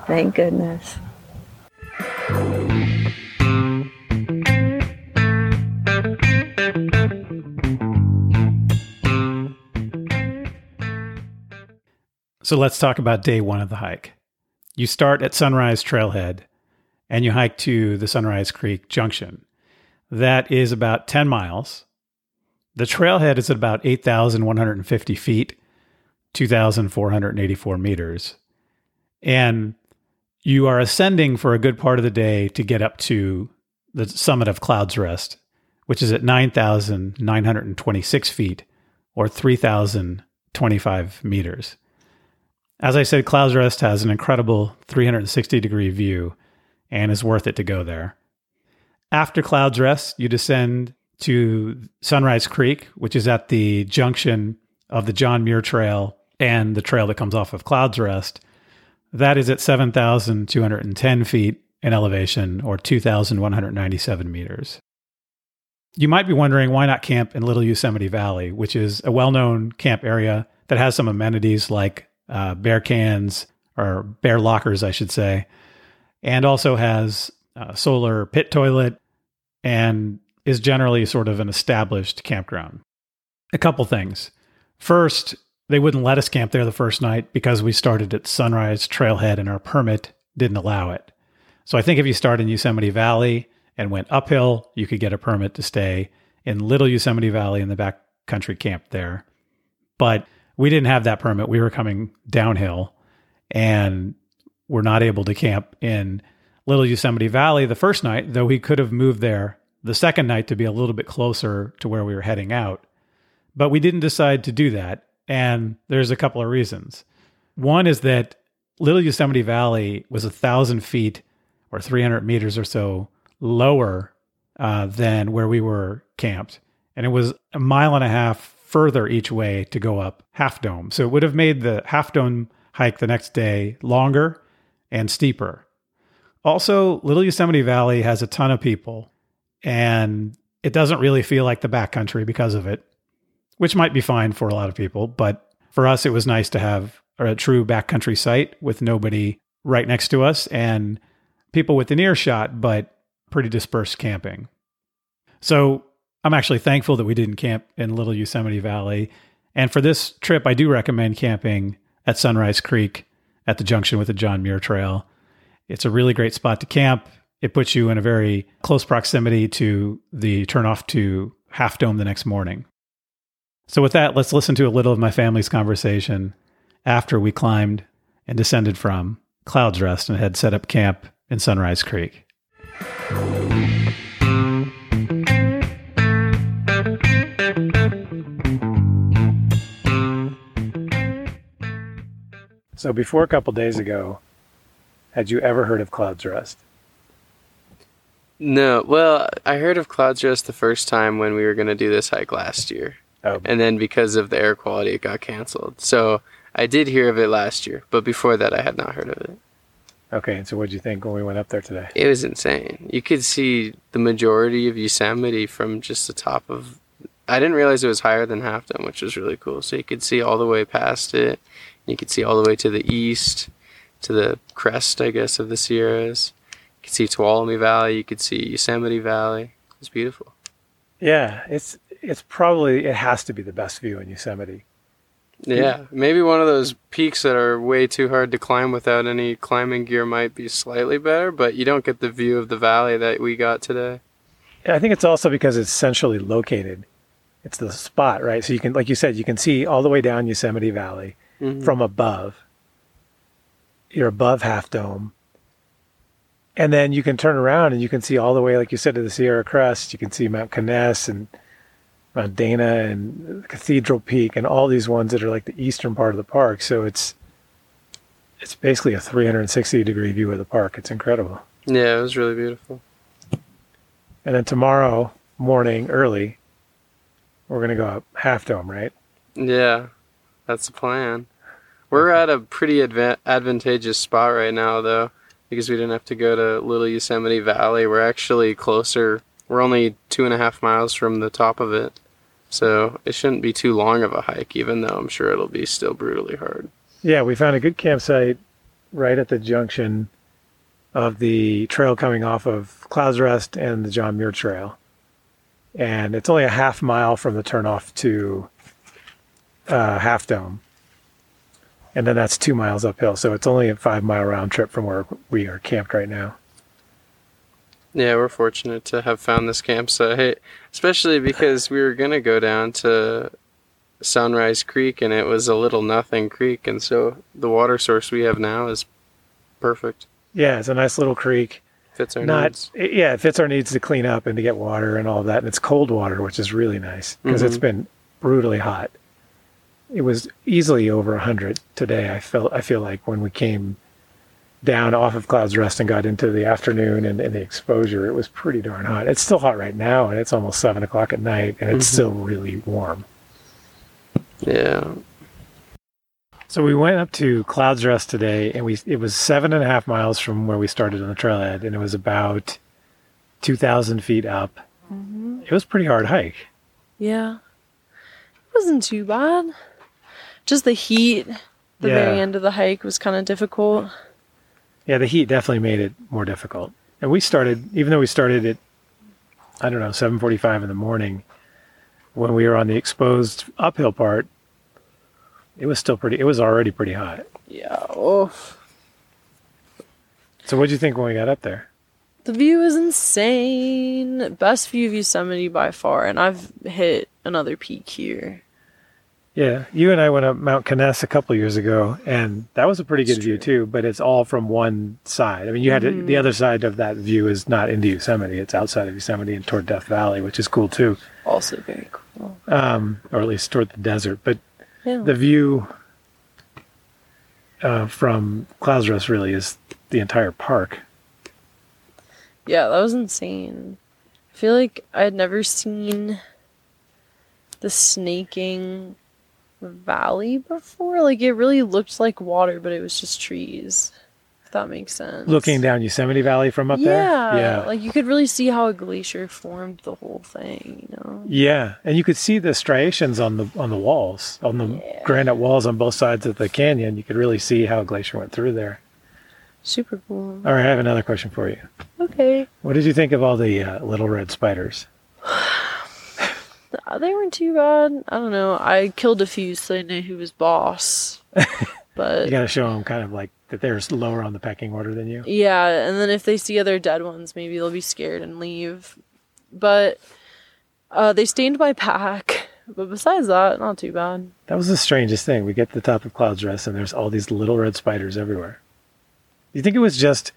Thank goodness. So let's talk about day one of the hike. You start at Sunrise Trailhead and you hike to the Sunrise Creek Junction. That is about 10 miles. The trailhead is at about 8,150 feet, 2,484 meters. And you are ascending for a good part of the day to get up to the summit of Clouds Rest, which is at 9,926 feet or 3,025 meters. As I said, Clouds Rest has an incredible 360 degree view and is worth it to go there. After Clouds Rest, you descend to Sunrise Creek, which is at the junction of the John Muir Trail and the trail that comes off of Clouds Rest. That is at 7,210 feet in elevation or 2,197 meters. You might be wondering why not camp in Little Yosemite Valley, which is a well known camp area that has some amenities like uh, bear cans or bear lockers, I should say, and also has a solar pit toilet and is generally sort of an established campground. A couple things. First, they wouldn't let us camp there the first night because we started at Sunrise Trailhead and our permit didn't allow it. So I think if you start in Yosemite Valley and went uphill, you could get a permit to stay in Little Yosemite Valley in the backcountry camp there. But we didn't have that permit. We were coming downhill and we're not able to camp in Little Yosemite Valley the first night, though we could have moved there the second night to be a little bit closer to where we were heading out. But we didn't decide to do that. And there's a couple of reasons. One is that Little Yosemite Valley was a thousand feet or 300 meters or so lower uh, than where we were camped. And it was a mile and a half further each way to go up Half Dome. So it would have made the Half Dome hike the next day longer and steeper. Also, Little Yosemite Valley has a ton of people, and it doesn't really feel like the backcountry because of it. which might be fine for a lot of people. But for us, it was nice to have a true backcountry site with nobody right next to us and people within earshot, but pretty dispersed camping. So I'm actually thankful that we didn't camp in Little Yosemite Valley. And for this trip, I do recommend camping at Sunrise Creek at the junction with the John Muir Trail. It's a really great spot to camp. It puts you in a very close proximity to the turnoff to Half Dome the next morning. So, with that, let's listen to a little of my family's conversation after we climbed and descended from Clouds Rest and had set up camp in Sunrise Creek. So, before a couple days ago, had you ever heard of Clouds Rest? No. Well, I heard of Clouds Rest the first time when we were going to do this hike last year. Oh. And then because of the air quality, it got canceled. So I did hear of it last year, but before that, I had not heard of it. Okay, and so what did you think when we went up there today? It was insane. You could see the majority of Yosemite from just the top of. I didn't realize it was higher than Half Dome, which was really cool. So you could see all the way past it. You could see all the way to the east, to the crest, I guess, of the Sierras. You could see Tuolumne Valley. You could see Yosemite Valley. It's beautiful. Yeah, it's it's probably it has to be the best view in Yosemite. Yeah, maybe one of those peaks that are way too hard to climb without any climbing gear might be slightly better, but you don't get the view of the valley that we got today. I think it's also because it's centrally located. It's the spot, right? So you can, like you said, you can see all the way down Yosemite Valley Mhm. from above. You're above Half Dome. And then you can turn around and you can see all the way, like you said, to the Sierra Crest. You can see Mount Conness and Mount Dana and Cathedral Peak and all these ones that are like the eastern part of the park. So it's it's basically a 360 degree view of the park. It's incredible. Yeah, it was really beautiful. And then tomorrow morning, early, we're gonna go up Half Dome, right? Yeah, that's the plan. We're at a pretty adva- advantageous spot right now, though, because we didn't have to go to Little Yosemite Valley. We're actually closer. We're only two and a half miles from the top of it. So it shouldn't be too long of a hike, even though I'm sure it'll be still brutally hard. Yeah, we found a good campsite right at the junction of the trail coming off of Clouds Rest and the John Muir Trail. And it's only a half mile from the turnoff to uh, Half Dome. And then that's two miles uphill. So it's only a five mile round trip from where we are camped right now. Yeah, we're fortunate to have found this campsite, especially because we were going to go down to Sunrise Creek and it was a little nothing creek. And so the water source we have now is perfect. Yeah, it's a nice little creek. Fits our not needs. it- yeah it fits our needs to clean up and to get water and all that and it's cold water which is really nice because it's Mhm. been brutally hot it was easily over 100 today i felt i feel like when we came down off of clouds rest and got into the afternoon and, and the exposure it was pretty darn hot it's still hot right now and it's almost 7 o'clock at night and it's Mhm. still really warm Yeah. so we went up to clouds rest today and we it was seven and a half miles from where we started on the trailhead and it was about 2000 feet up it was a pretty hard hike Yeah. It wasn't too bad. Just the heat, the very end of the hike was kind of difficult. Yeah, the heat definitely made it more difficult. And we started, even though we started at, I don't know, seven forty-five in the morning, when we were on the exposed uphill part, it was still pretty. It was already pretty hot. Yeah. Oh. So, what did you think when we got up there? The view is insane. Best view of Yosemite by far, and I've hit another peak here. Yeah, you and I went up Mount Conness a couple years ago, and that was a pretty good view too. But it's all from one side. I mean, you had to, Mhm. the other side of that view is not into Yosemite; it's outside of Yosemite and toward Death Valley, which is cool too, Also very cool. um, or at least toward the desert. But Yeah. the view uh, from Clouds Rest really is the entire park. Yeah, that was insane. I feel like I had never seen the snaking valley before. Like it really looked like water, but it was just trees. If that makes sense. Looking down Yosemite Valley from up yeah, there. Yeah. Like you could really see how a glacier formed the whole thing, you know? Yeah, and you could see the striations on the on the walls, on the Yeah. granite walls on both sides of the canyon. You could really see how a glacier went through there. Super cool. All right, I have another question for you. Okay. What did you think of all the uh, little red spiders? They weren't too bad. I don't know. I killed a few so I knew who was boss. But You got to show them kind of like that they're lower on the pecking order than you. Yeah, and then if they see other dead ones, maybe they'll be scared and leave. But uh, they stained my pack. But besides that, not too bad. That was the strangest thing. We get to the top of Cloud's Rest and there's all these little red spiders everywhere. Do you think it was just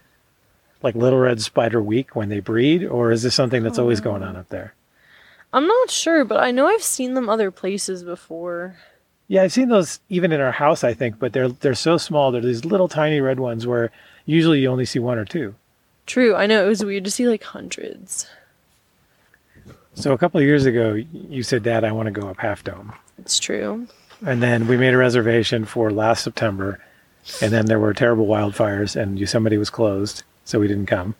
like little red spider week when they breed, or is this something that's always going on up there? I'm not sure, but I know I've seen them other places before. Yeah, I've seen those even in our house, I think, but they're they're so small. They're these little tiny red ones where usually you only see one or two. True, I know it was weird to see like hundreds. So a couple of years ago, you said, "Dad, I want to go up Half Dome," It's true. and then we made a reservation for last September, and then there were terrible wildfires, and Yosemite was closed, so we didn't come.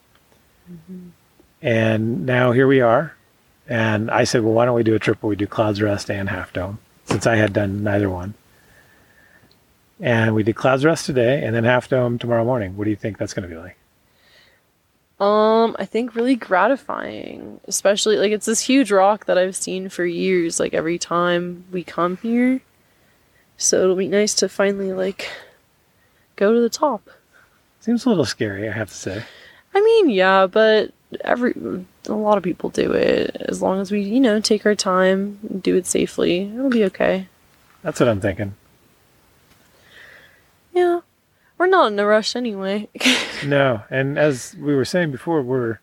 Mm-hmm. And now here we are, and I said, "Well, why don't we do a trip where we do Clouds Rest and Half Dome?" Since I had done neither one. And we did Clouds Rest today, and then Half Dome tomorrow morning. What do you think that's going to be like? Um, I think really gratifying, especially like it's this huge rock that I've seen for years, like every time we come here. So it'll be nice to finally like go to the top. Seems a little scary, I have to say. I mean, yeah, but every a lot of people do it as long as we, you know, take our time, and do it safely. It'll be okay. That's what I'm thinking. Yeah. We're not in a rush anyway. No, and as we were saying before, we're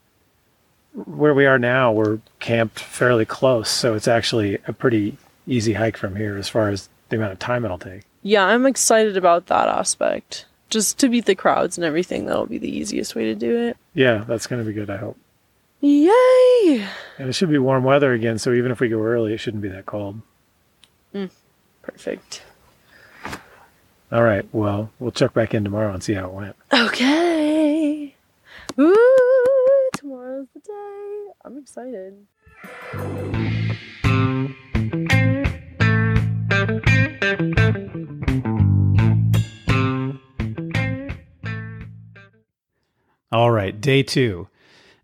where we are now. We're camped fairly close, so it's actually a pretty easy hike from here as far as the amount of time it'll take. yeah, I'm excited about that aspect. Just to beat the crowds and everything, that'll be the easiest way to do it. Yeah, that's going to be good. I hope. Yay! And it should be warm weather again, so even if we go early, it shouldn't be that cold. Mm, perfect. All right. Well, we'll check back in tomorrow and see how it went. Okay. Ooh, tomorrow's the day. I'm excited. All right, day two.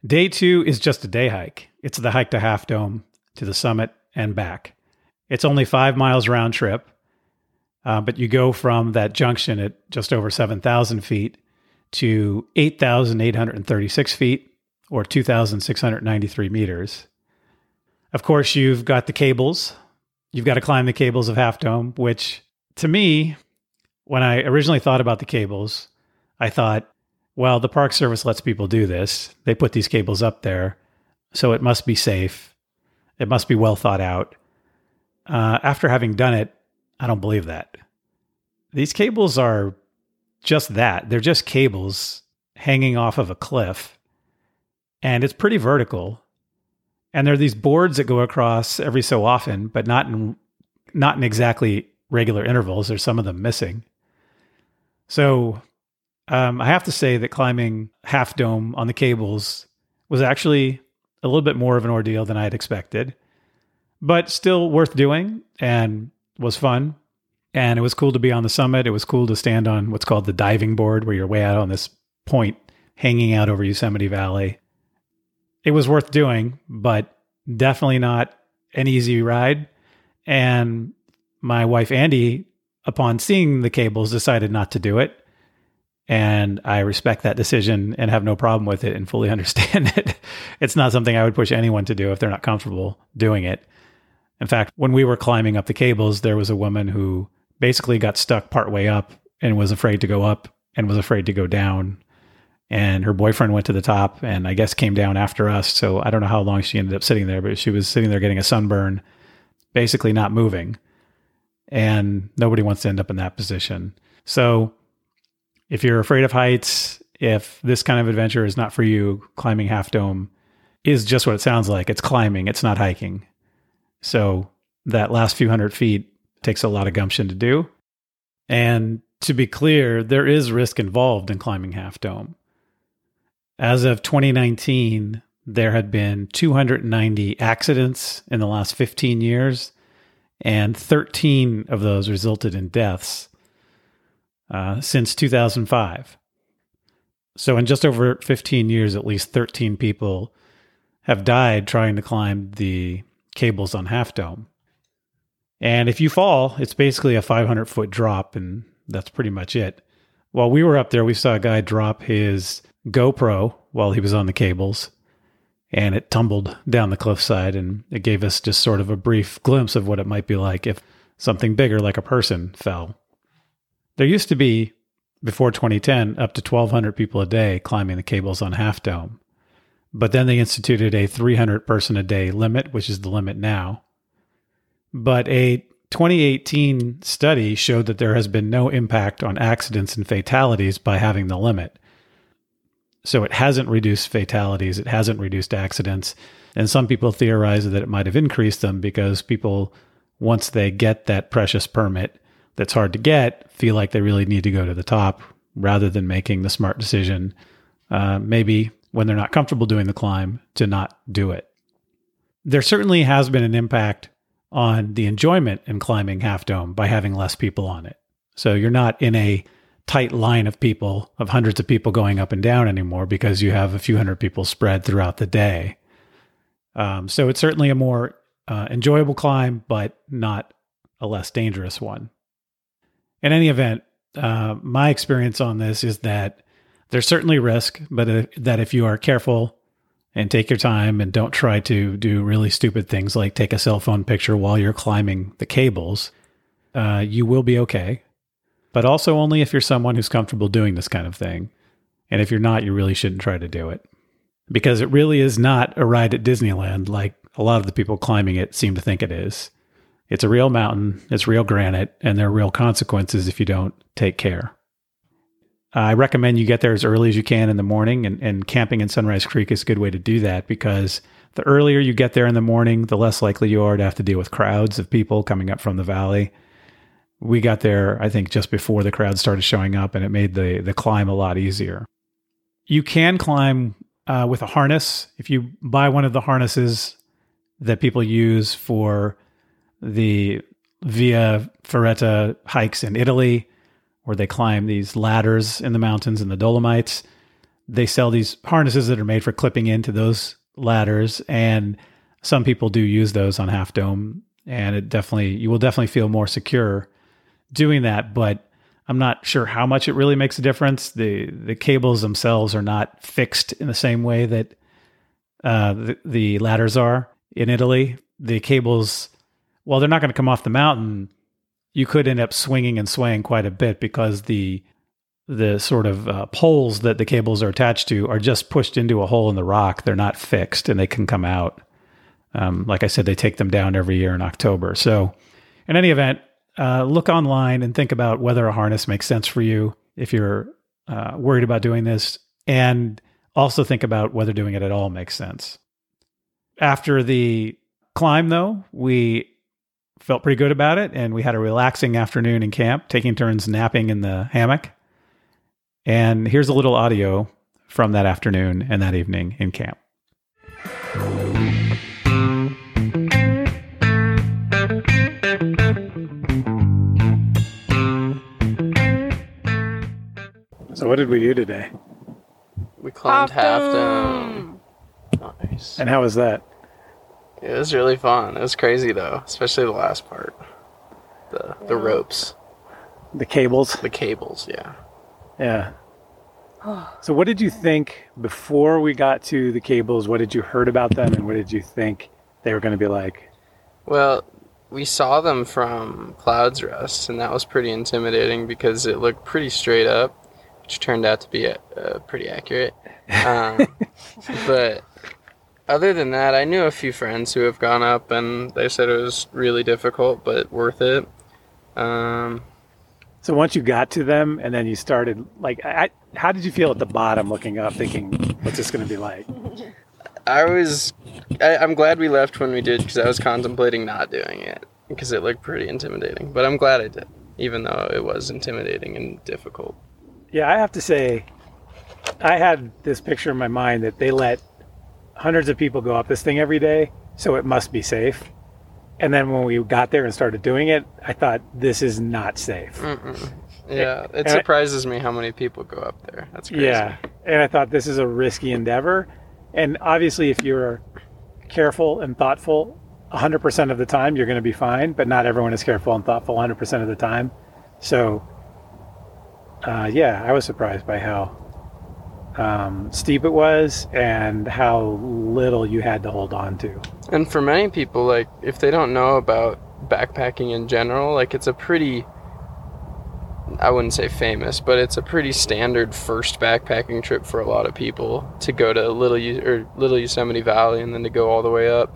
Day two is just a day hike. It's the hike to Half Dome, to the summit, and back. It's only five miles round trip, uh, but you go from that junction at just over 7,000 feet to 8,836 feet or 2,693 meters. Of course, you've got the cables. You've got to climb the cables of Half Dome, which to me, when I originally thought about the cables, I thought, well, the Park Service lets people do this. They put these cables up there, so it must be safe. It must be well thought out. Uh, after having done it, I don't believe that. These cables are just that. They're just cables hanging off of a cliff, and it's pretty vertical. And there are these boards that go across every so often, but not in not in exactly regular intervals. There's some of them missing. So um, I have to say that climbing Half Dome on the cables was actually a little bit more of an ordeal than I had expected, but still worth doing and was fun. And it was cool to be on the summit. It was cool to stand on what's called the diving board, where you're way out on this point hanging out over Yosemite Valley. It was worth doing, but definitely not an easy ride. And my wife, Andy, upon seeing the cables, decided not to do it and I respect that decision and have no problem with it and fully understand it. It's not something I would push anyone to do if they're not comfortable doing it. In fact, when we were climbing up the cables, there was a woman who basically got stuck partway up and was afraid to go up and was afraid to go down. And her boyfriend went to the top and I guess came down after us. So I don't know how long she ended up sitting there, but she was sitting there getting a sunburn, basically not moving. And nobody wants to end up in that position. So if you're afraid of heights, if this kind of adventure is not for you, climbing Half Dome is just what it sounds like. It's climbing, it's not hiking. So that last few hundred feet takes a lot of gumption to do. And to be clear, there is risk involved in climbing Half Dome. As of 2019, there had been 290 accidents in the last 15 years, and 13 of those resulted in deaths uh, since 2005. So, in just over 15 years, at least 13 people have died trying to climb the cables on Half Dome. And if you fall, it's basically a 500 foot drop, and that's pretty much it. While we were up there, we saw a guy drop his GoPro while he was on the cables, and it tumbled down the cliffside, and it gave us just sort of a brief glimpse of what it might be like if something bigger, like a person, fell. There used to be, before 2010, up to 1,200 people a day climbing the cables on Half Dome. But then they instituted a 300 person a day limit, which is the limit now. But a 2018 study showed that there has been no impact on accidents and fatalities by having the limit. So it hasn't reduced fatalities, it hasn't reduced accidents. And some people theorize that it might have increased them because people, once they get that precious permit that's hard to get, feel like they really need to go to the top rather than making the smart decision, uh, maybe when they're not comfortable doing the climb, to not do it. There certainly has been an impact on the enjoyment in climbing Half Dome by having less people on it. So you're not in a tight line of people, of hundreds of people going up and down anymore because you have a few hundred people spread throughout the day. Um, so it's certainly a more uh, enjoyable climb, but not a less dangerous one. In any event, uh, my experience on this is that there's certainly risk, but uh, that if you are careful and take your time and don't try to do really stupid things like take a cell phone picture while you're climbing the cables, uh, you will be okay. But also only if you're someone who's comfortable doing this kind of thing. And if you're not, you really shouldn't try to do it. Because it really is not a ride at Disneyland like a lot of the people climbing it seem to think it is. It's a real mountain, it's real granite, and there are real consequences if you don't take care. I recommend you get there as early as you can in the morning, and, and camping in Sunrise Creek is a good way to do that because the earlier you get there in the morning, the less likely you are to have to deal with crowds of people coming up from the valley. We got there, I think, just before the crowd started showing up, and it made the the climb a lot easier. You can climb uh, with a harness if you buy one of the harnesses that people use for the Via Ferrata hikes in Italy where they climb these ladders in the mountains in the Dolomites. They sell these harnesses that are made for clipping into those ladders, and some people do use those on Half Dome, and it definitely you will definitely feel more secure doing that. But I'm not sure how much it really makes a difference. the The cables themselves are not fixed in the same way that uh, the, the ladders are in Italy. The cables, well, they're not going to come off the mountain you could end up swinging and swaying quite a bit because the the sort of uh, poles that the cables are attached to are just pushed into a hole in the rock. They're not fixed, and they can come out. Um, like I said, they take them down every year in October. So, in any event, uh, look online and think about whether a harness makes sense for you if you're uh, worried about doing this, and also think about whether doing it at all makes sense. After the climb, though, we felt pretty good about it. And we had a relaxing afternoon in camp, taking turns napping in the hammock. And here's a little audio from that afternoon and that evening in camp. So, what did we do today? We climbed half Dome. down. Nice. And how was that? It was really fun. It was crazy though, especially the last part. The the ropes, The cables? the cables, yeah. Yeah. So, what did you think before we got to the cables? What did you heard about them, and what did you think they were going to be like? Well, we saw them from Clouds Rest, and that was pretty intimidating because it looked pretty straight up, which turned out to be uh, pretty accurate. Um, but other than that, I knew a few friends who have gone up, and they said it was really difficult, but worth it. Um, So, once you got to them, and then you started, like, I, how did you feel at the bottom, looking up, thinking, "What's this going to be like?" I was, I, I'm glad we left when we did because I was contemplating not doing it because it looked pretty intimidating. But I'm glad I did. even though it was intimidating and difficult. Yeah, I have to say, I had this picture in my mind that they let hundreds of people go up this thing every day, so it must be safe. And then when we got there and started doing it, I thought this is not safe. Yeah, it And I- surprises me how many people go up there. That's crazy. Yeah, and I thought this is a risky endeavor. And obviously, if you're careful and thoughtful 100% of the time, you're going to be fine. But not everyone is careful and thoughtful 100% of the time. So, uh, yeah, I was surprised by how um, steep it was and how little you had to hold on to. And for many people, like if they don't know about backpacking in general, like it's a pretty I wouldn't say famous, but it's a pretty standard first backpacking trip for a lot of people to go to Little U- or Little Yosemite Valley and then to go all the way up.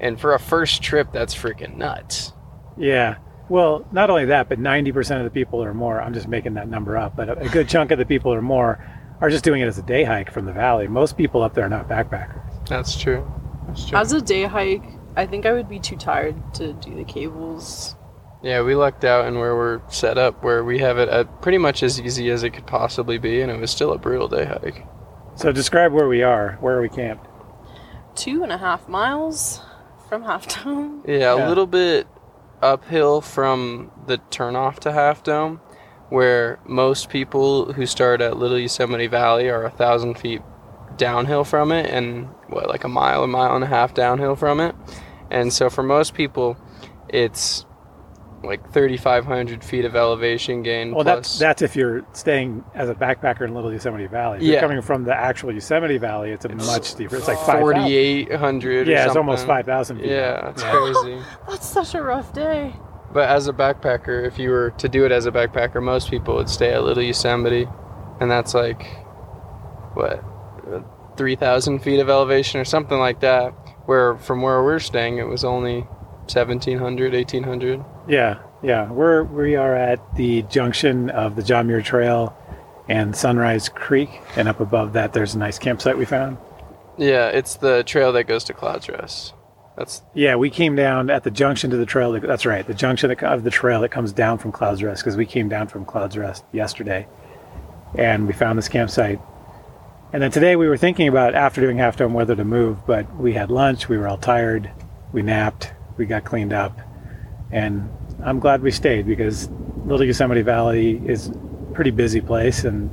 And for a first trip, that's freaking nuts. Yeah. Well, not only that, but 90% of the people or more, I'm just making that number up, but a, a good chunk of the people or more are just doing it as a day hike from the valley. Most people up there are not backpackers. That's true. That's true. As a day hike, I think I would be too tired to do the cables. Yeah, we lucked out in where we're set up, where we have it at pretty much as easy as it could possibly be, and it was still a brutal day hike. So describe where we are. Where are we camped? Two and a half miles from Half Dome. Yeah, Yeah. a little bit uphill from the turnoff to Half Dome, where most people who start at Little Yosemite Valley are a thousand feet downhill from it, and what, like a mile, a mile and a half downhill from it. And so for most people, it's like 3,500 feet of elevation gain. Well, that's plus- that's if you're staying as a backpacker in Little Yosemite Valley. If you're Yeah. coming from the actual Yosemite Valley, it's a much steeper. It's like five. 4,800. or Yeah, it's almost five thousand feet. Yeah, it's Yeah. crazy. That's such a rough day. But as a backpacker, if you were to do it as a backpacker, most people would stay at Little Yosemite, and that's like what three thousand feet of elevation or something like that. Where from where we're staying, it was only 1,700, 1,800. Yeah, yeah. We're we are at the junction of the John Muir Trail and Sunrise Creek, and up above that, there's a nice campsite we found. Yeah, it's the trail that goes to Clouds Rest. That's Yeah, we came down at the junction to the trail. that- That's right, the junction of the trail that comes down from Clouds Rest because we came down from Clouds Rest yesterday, and we found this campsite. And then today we were thinking about after doing Half Dome whether to move, but we had lunch. We were all tired. We napped. We got cleaned up, and I'm glad we stayed because Little Yosemite Valley is a pretty busy place, and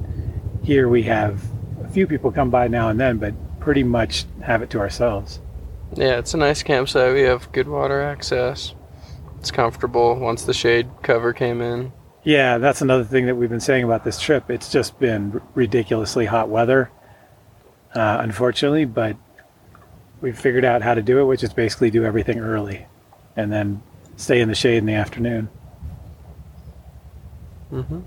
here we have a few people come by now and then, but pretty much have it to ourselves. Yeah, it's a nice campsite. We have good water access. It's comfortable once the shade cover came in. Yeah, that's another thing that we've been saying about this trip. It's just been ridiculously hot weather, uh, unfortunately, but we've figured out how to do it, which is basically do everything early and then stay in the shade in the afternoon. hmm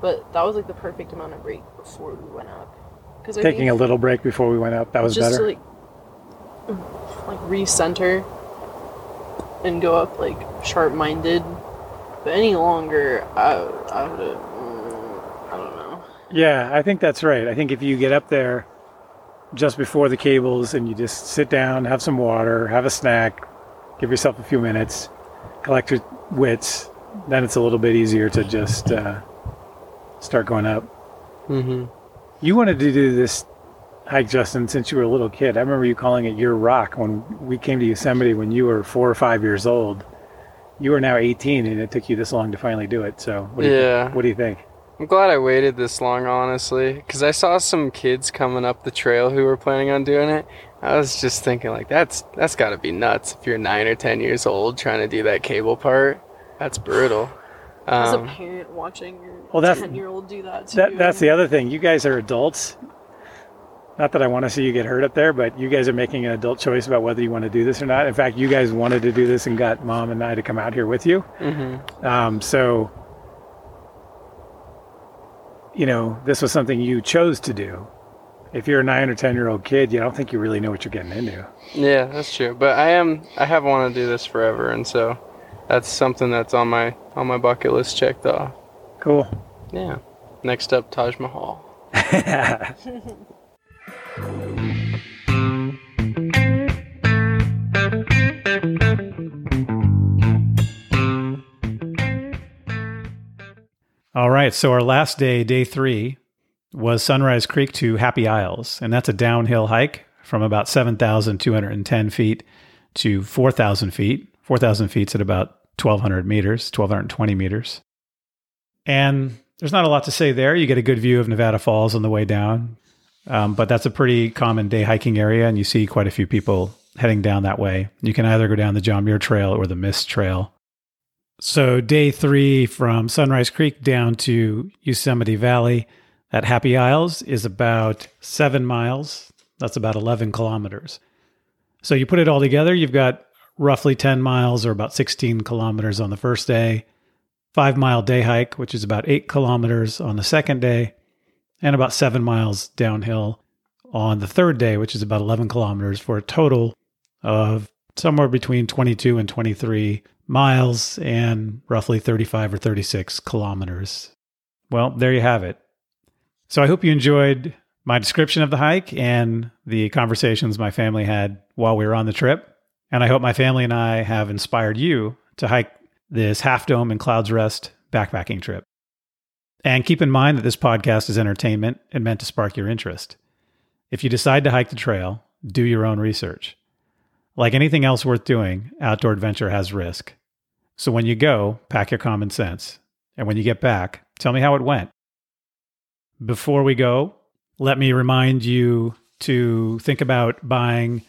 But that was like the perfect amount of break before we went up. Because Taking a little break before we went up, that was just better. to like like recenter and go up like sharp minded. But any longer, I I would have. Mm, I don't know. Yeah, I think that's right. I think if you get up there just before the cables and you just sit down, have some water, have a snack, give yourself a few minutes, collect your wits, then it's a little bit easier to just uh, start going up. Mm hmm You wanted to do this hike, Justin, since you were a little kid. I remember you calling it your rock when we came to Yosemite when you were four or five years old. You are now 18, and it took you this long to finally do it. So, what do you, Yeah. what do you think? I'm glad I waited this long, honestly, because I saw some kids coming up the trail who were planning on doing it. I was just thinking, like, that's that's got to be nuts if you're nine or ten years old trying to do that cable part. That's brutal. As a Um, parent watching your Well, that's- ten year old do that too. That, that's the other thing. You guys are adults. Not that I want to see you get hurt up there, but you guys are making an adult choice about whether you want to do this or not. In fact, you guys wanted to do this and got mom and I to come out here with you. mhm. Um, so, you know, this was something you chose to do. If you're a nine or ten year old kid, you don't think you really know what you're getting into. Yeah, that's true. But I am I have wanted to do this forever, and so that's something that's on my on my bucket list checked off. Cool. Yeah. Next up, Taj Mahal. All right. So our last day, day three, was Sunrise Creek to Happy Isles. And that's a downhill hike from about 7,210 feet to 4,000 feet. 4,000 feet's at about 1,200 meters, 1,220 meters. And there's not a lot to say there. You get a good view of Nevada Falls on the way down. Um, but that's a pretty common day hiking area, and you see quite a few people heading down that way. You can either go down the John Muir Trail or the Mist Trail. So, day three from Sunrise Creek down to Yosemite Valley at Happy Isles is about seven miles. That's about 11 kilometers. So, you put it all together, you've got roughly 10 miles or about 16 kilometers on the first day, five mile day hike, which is about eight kilometers on the second day, and about seven miles downhill on the third day, which is about 11 kilometers, for a total of somewhere between 22 and 23 miles and roughly 35 or 36 kilometers. Well, there you have it. So I hope you enjoyed my description of the hike and the conversations my family had while we were on the trip. And I hope my family and I have inspired you to hike this Half Dome and Clouds Rest backpacking trip. And keep in mind that this podcast is entertainment and meant to spark your interest. If you decide to hike the trail, do your own research. Like anything else worth doing, outdoor adventure has risk. So when you go, pack your common sense. And when you get back, tell me how it went. Before we go, let me remind you to think about buying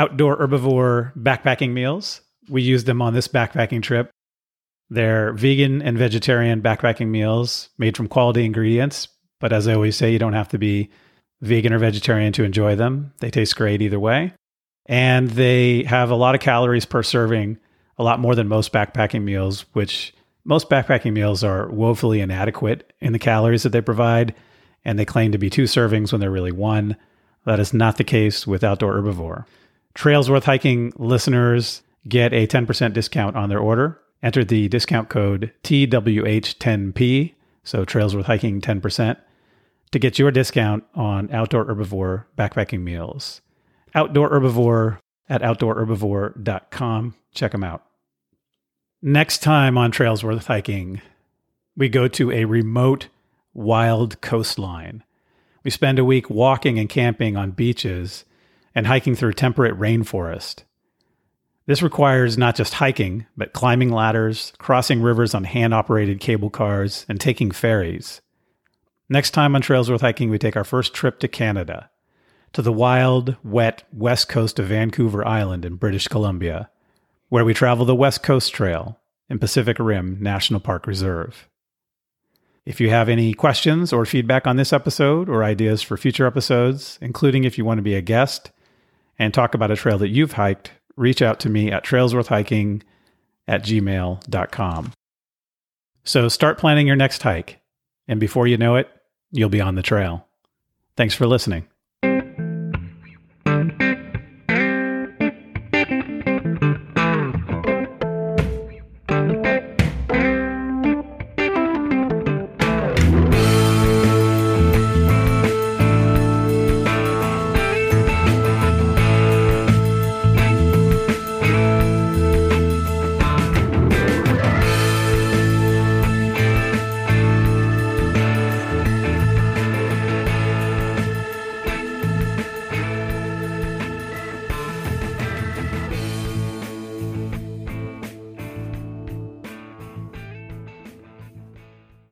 outdoor herbivore backpacking meals. We used them on this backpacking trip they're vegan and vegetarian backpacking meals made from quality ingredients. But as I always say, you don't have to be vegan or vegetarian to enjoy them. They taste great either way. And they have a lot of calories per serving, a lot more than most backpacking meals, which most backpacking meals are woefully inadequate in the calories that they provide. And they claim to be two servings when they're really one. That is not the case with Outdoor Herbivore. Trails Worth Hiking listeners get a 10% discount on their order Enter the discount code TWH10P, so Trails Worth Hiking 10%, to get your discount on Outdoor Herbivore backpacking meals. Outdoor Herbivore at outdoorherbivore.com. Check them out. Next time on Trails Worth Hiking, we go to a remote, wild coastline. We spend a week walking and camping on beaches and hiking through temperate rainforest. This requires not just hiking, but climbing ladders, crossing rivers on hand operated cable cars, and taking ferries. Next time on Trails Worth Hiking, we take our first trip to Canada, to the wild, wet west coast of Vancouver Island in British Columbia, where we travel the West Coast Trail in Pacific Rim National Park Reserve. If you have any questions or feedback on this episode or ideas for future episodes, including if you want to be a guest and talk about a trail that you've hiked, reach out to me at trailsworthhiking at gmail.com. So start planning your next hike, and before you know it, you'll be on the trail. Thanks for listening.